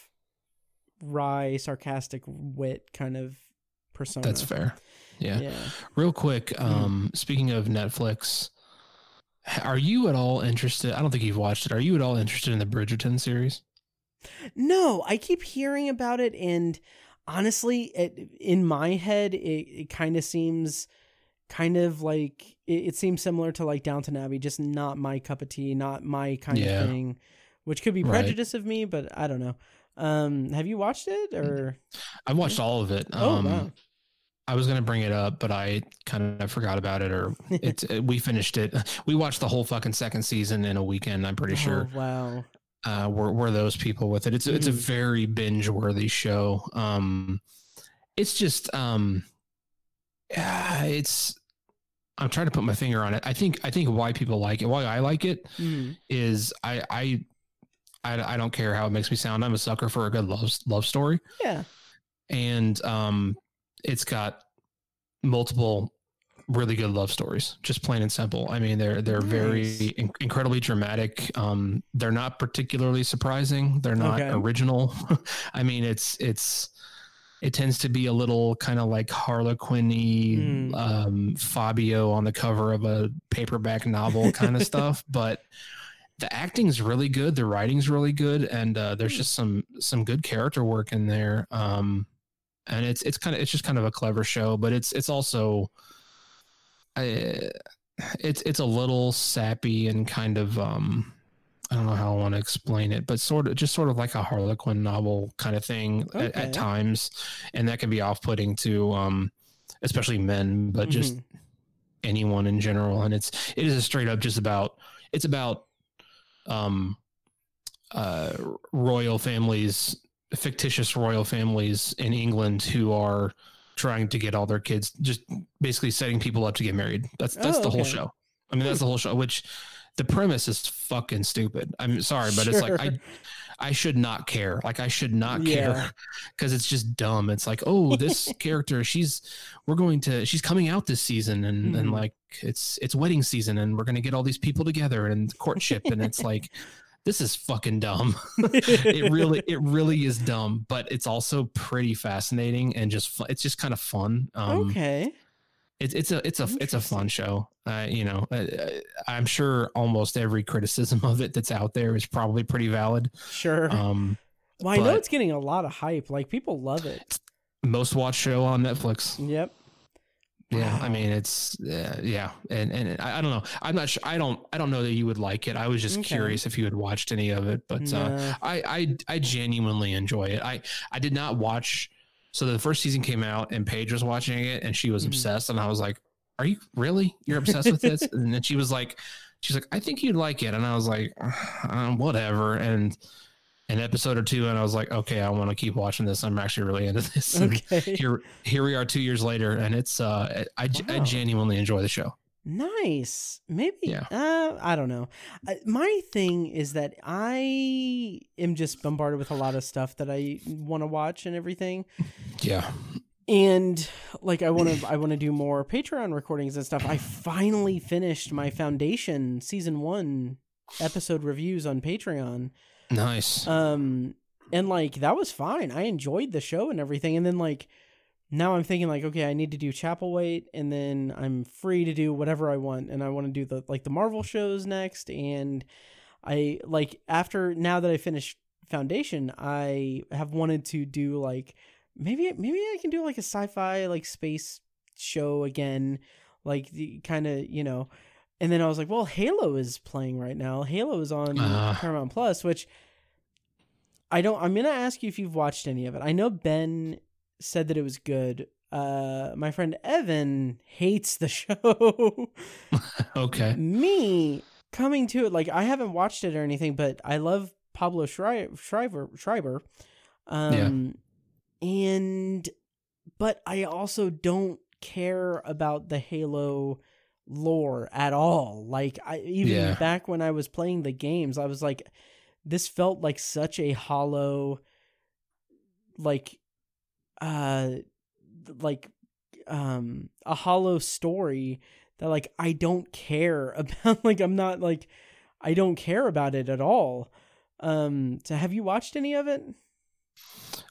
wry, sarcastic wit kind of persona. That's fair. Yeah. Yeah. Real quick, um, speaking of Netflix, are you at all interested? I don't think you've watched it. Are you at all interested in the Bridgerton series? No, I keep hearing about it, and honestly, it, in my head, it, it kind of seems kind of like it, it seems similar to like Downton Abbey, just not my cup of tea, not my kind Yeah. of thing, which could be Right. prejudice of me, but I don't know. Um, have you watched it or? I've watched all of it. Oh, Um, wow. I was gonna bring it up, but I kind of forgot about it. Or it's it, we finished it. We watched the whole fucking second season in a weekend. I'm pretty sure. Oh, wow. uh, were were those people with it. It's it's a Mhm. very binge worthy show. Um, it's just um, yeah, it's. I'm trying to put my finger on it. I think I think why people like it, why I like it, Mm. is I I I, I don't care how it makes me sound. I'm a sucker for a good love love story, Yeah. and um, it's got multiple really good love stories. Just plain and simple. I mean, they're they're Nice. very in- incredibly dramatic. Um, they're not particularly surprising. They're not Okay. original. I mean, it's it's it tends to be a little kind of like Harlequin-y, Mm. um, Fabio on the cover of a paperback novel kind of stuff, but the acting's really good, the writing's really good, and uh, there's Hmm. just some some good character work in there. Um, and it's it's kind of it's just kind of a clever show, but it's it's also I, it's it's a little sappy and kind of um I don't know how I want to explain it, but sort of just sort of like a Harlequin novel kind of thing at, Okay. at times, and that can be off-putting to um especially men, but just Mhm. anyone in general. And it's it is a straight up just about it's about um uh royal families, fictitious royal families in England who are trying to get all their kids just basically setting people up to get married. That's that's Oh, the whole okay. show. I mean, that's the whole show, which the premise is fucking stupid. I'm sorry, but it's like I Sure. I should not care. Like I should not Yeah. care because it's just dumb. It's like, oh, this character, she's we're going to she's coming out this season and and Mhm. like it's it's wedding season and we're gonna get all these people together and courtship and it's like this is fucking dumb. it really it really is dumb, but it's also pretty fascinating and just it's just kind of fun. Um okay. It's it's a it's a it's a fun show. Uh, you know, uh, I'm sure almost every criticism of it that's out there is probably pretty valid. Sure. Um, well, I know it's getting a lot of hype. Like people love it. most watched show on Netflix. Yep. Yeah, I mean it's uh, yeah, and and I, I don't know. I'm not sure. I don't I don't know that you would like it. I was just Okay. curious if you had watched any of it, but uh, I I I genuinely enjoy it. I I did not watch. So the first season came out, and Paige was watching it, and she was Mhm. obsessed, and I was like, "Are you really? You're obsessed with this?" And then she was like, "She's like, I think you'd like it," and I was like, uh, "Whatever." And an episode or two, and I was like, "Okay, I want to keep watching this. I'm actually really into this." And okay. here here we are two years later and it's uh i, I genuinely enjoy the show Nice. Maybe. Yeah. Uh, I don't know. Uh, my thing is that I am just bombarded with a lot of stuff that I want to watch and everything. yeah And like I want to I want to do more Patreon recordings and stuff. I finally finished my Foundation season 1 episode reviews on Patreon. nice Um and like that was fine. I enjoyed the show and everything. And then like now I'm thinking like, okay, I need to do Chapelwaite, and then I'm free to do whatever I want, and I want to do the like the Marvel shows next. And I like after now that I finished Foundation, I have wanted to do like maybe maybe I can do like a sci-fi like space show again, like the kind of you know. And then I was like, well, Halo is playing right now. Halo is on Ah. Paramount Plus, which I don't. I'm gonna ask you if you've watched any of it. I know Ben said that it was good. Uh, my friend Evan hates the show. okay Me coming to it, like I haven't watched it or anything, but I love Pablo Schri- Schreiber. Schreiber. Um, and but I also don't care about the Halo lore at all. Like I even Yeah. back when I was playing the games, I was like this felt like such a hollow like uh like um a hollow story that like I don't care about like I'm not like I don't care about it at all. Um so have you watched any of it?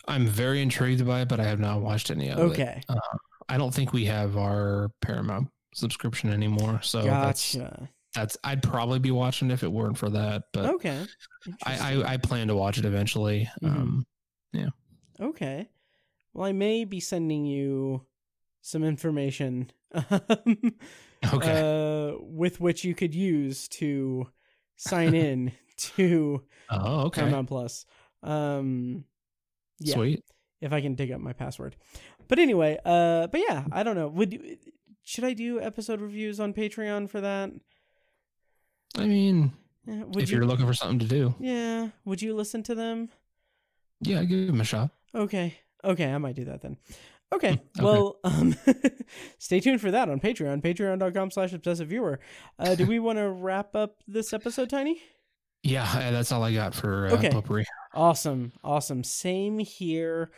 i'm very intrigued by it but i have not watched any of it Okay. i don't think we have our paramount subscription anymore so that's Gotcha. that's i'd probably be watching if it weren't for that but Okay. I, I i plan to watch it eventually Mhm. um yeah. Okay. Well, I may be sending you some information um, okay uh, with which you could use to sign in to oh okay Paramount Plus. Um, yeah, sweet if I can dig up my password. But anyway, uh, but yeah, I don't know. Would you- should I do episode reviews on Patreon for that? i mean Would if you? you're looking for something to do, yeah. Would you listen to them? yeah, give them a shot. Okay. Okay, I might do that then. Okay. Okay. Well, um, stay tuned for that on Patreon, patreon.com slash obsessive viewer. Uh, do we want to wrap up this episode, Tiny? Yeah, uh, that's all I got for uh, Okay. potpourri. Awesome. Awesome. Same here.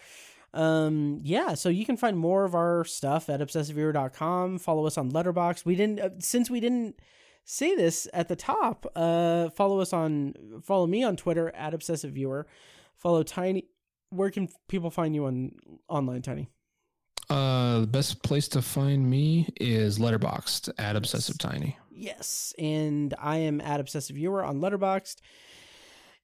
Um, yeah, so you can find more of our stuff at obsessiveviewer.com. Follow us on Letterboxd. We didn't, uh, since we didn't say this at the top, uh, follow us on, follow me on Twitter at obsessiveviewer. Follow Tiny. Where can people find you on online, Tiny? Uh, the best place to find me is Letterboxd at Obsessive Tiny. Yes, and I am at Obsessive Viewer on Letterboxd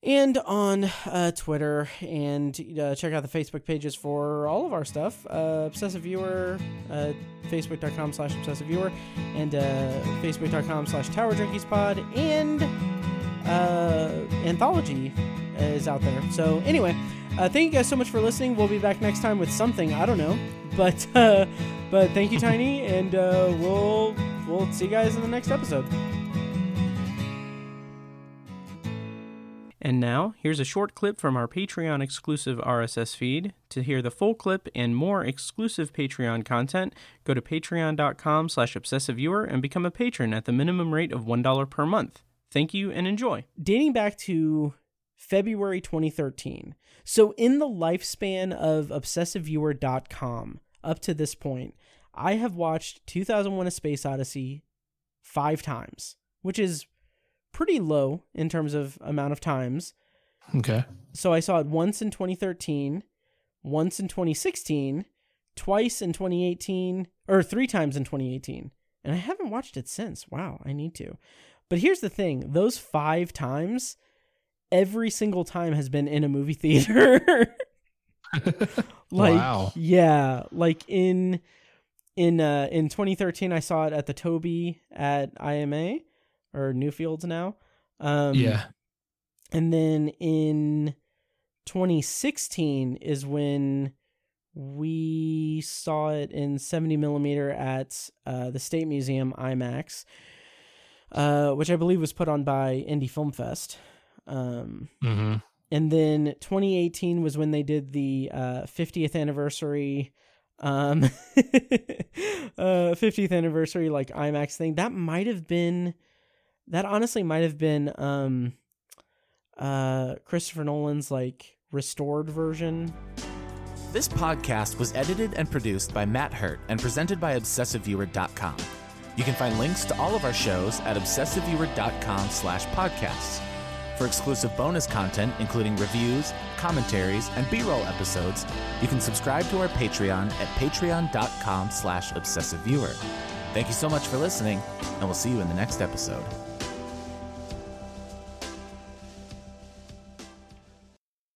and on uh, Twitter. And uh, check out the Facebook pages for all of our stuff. Uh, Obsessive Viewer, uh, Facebook.com slash Obsessive Viewer, and uh, Facebook.com slash Tower Junkies Pod, and uh, Anthology is out there. So, anyway, uh, thank you guys so much for listening. We'll be back next time with something. I don't know. But, uh, but thank you, Tiny, and uh, we'll we'll see you guys in the next episode. And now, here's a short clip from our Patreon exclusive RSS feed. To hear the full clip and more exclusive Patreon content, go to patreon.com slash obsessiveviewer and become a patron at the minimum rate of $1 per month. Thank you and enjoy. Dating back to February 2013. So, in the lifespan of obsessiveviewer.com up to this point, I have watched 2001 A Space Odyssey five times, which is pretty low in terms of amount of times. Okay. So I saw it once in 2013, once in 2016, twice in 2018, or three times in 2018. And I haven't watched it since. Wow, I need to. But here's the thing those five times, every single time has been in a movie theater. like, wow. yeah, like in. In uh in 2013 I saw it at the Toby at IMA or Newfields now. Um yeah. and then in 2016 is when we saw it in 70 millimeter at uh, the State Museum IMAX, uh, which I believe was put on by Indy Film Fest. Um, Mm-hmm. and then 2018 was when they did the uh, 50th anniversary um uh 50th anniversary like IMAX thing that might have been that honestly might have been um uh Christopher Nolan's like restored version This podcast was edited and produced by Matt Hurt and presented by ObsessiveViewer.com. You can find links to all of our shows at ObsessiveViewer.com slash podcasts. For exclusive bonus content, including reviews, commentaries, and B-roll episodes, you can subscribe to our Patreon at patreon.com slash ObsessiveViewer. Thank you so much for listening, and we'll see you in the next episode.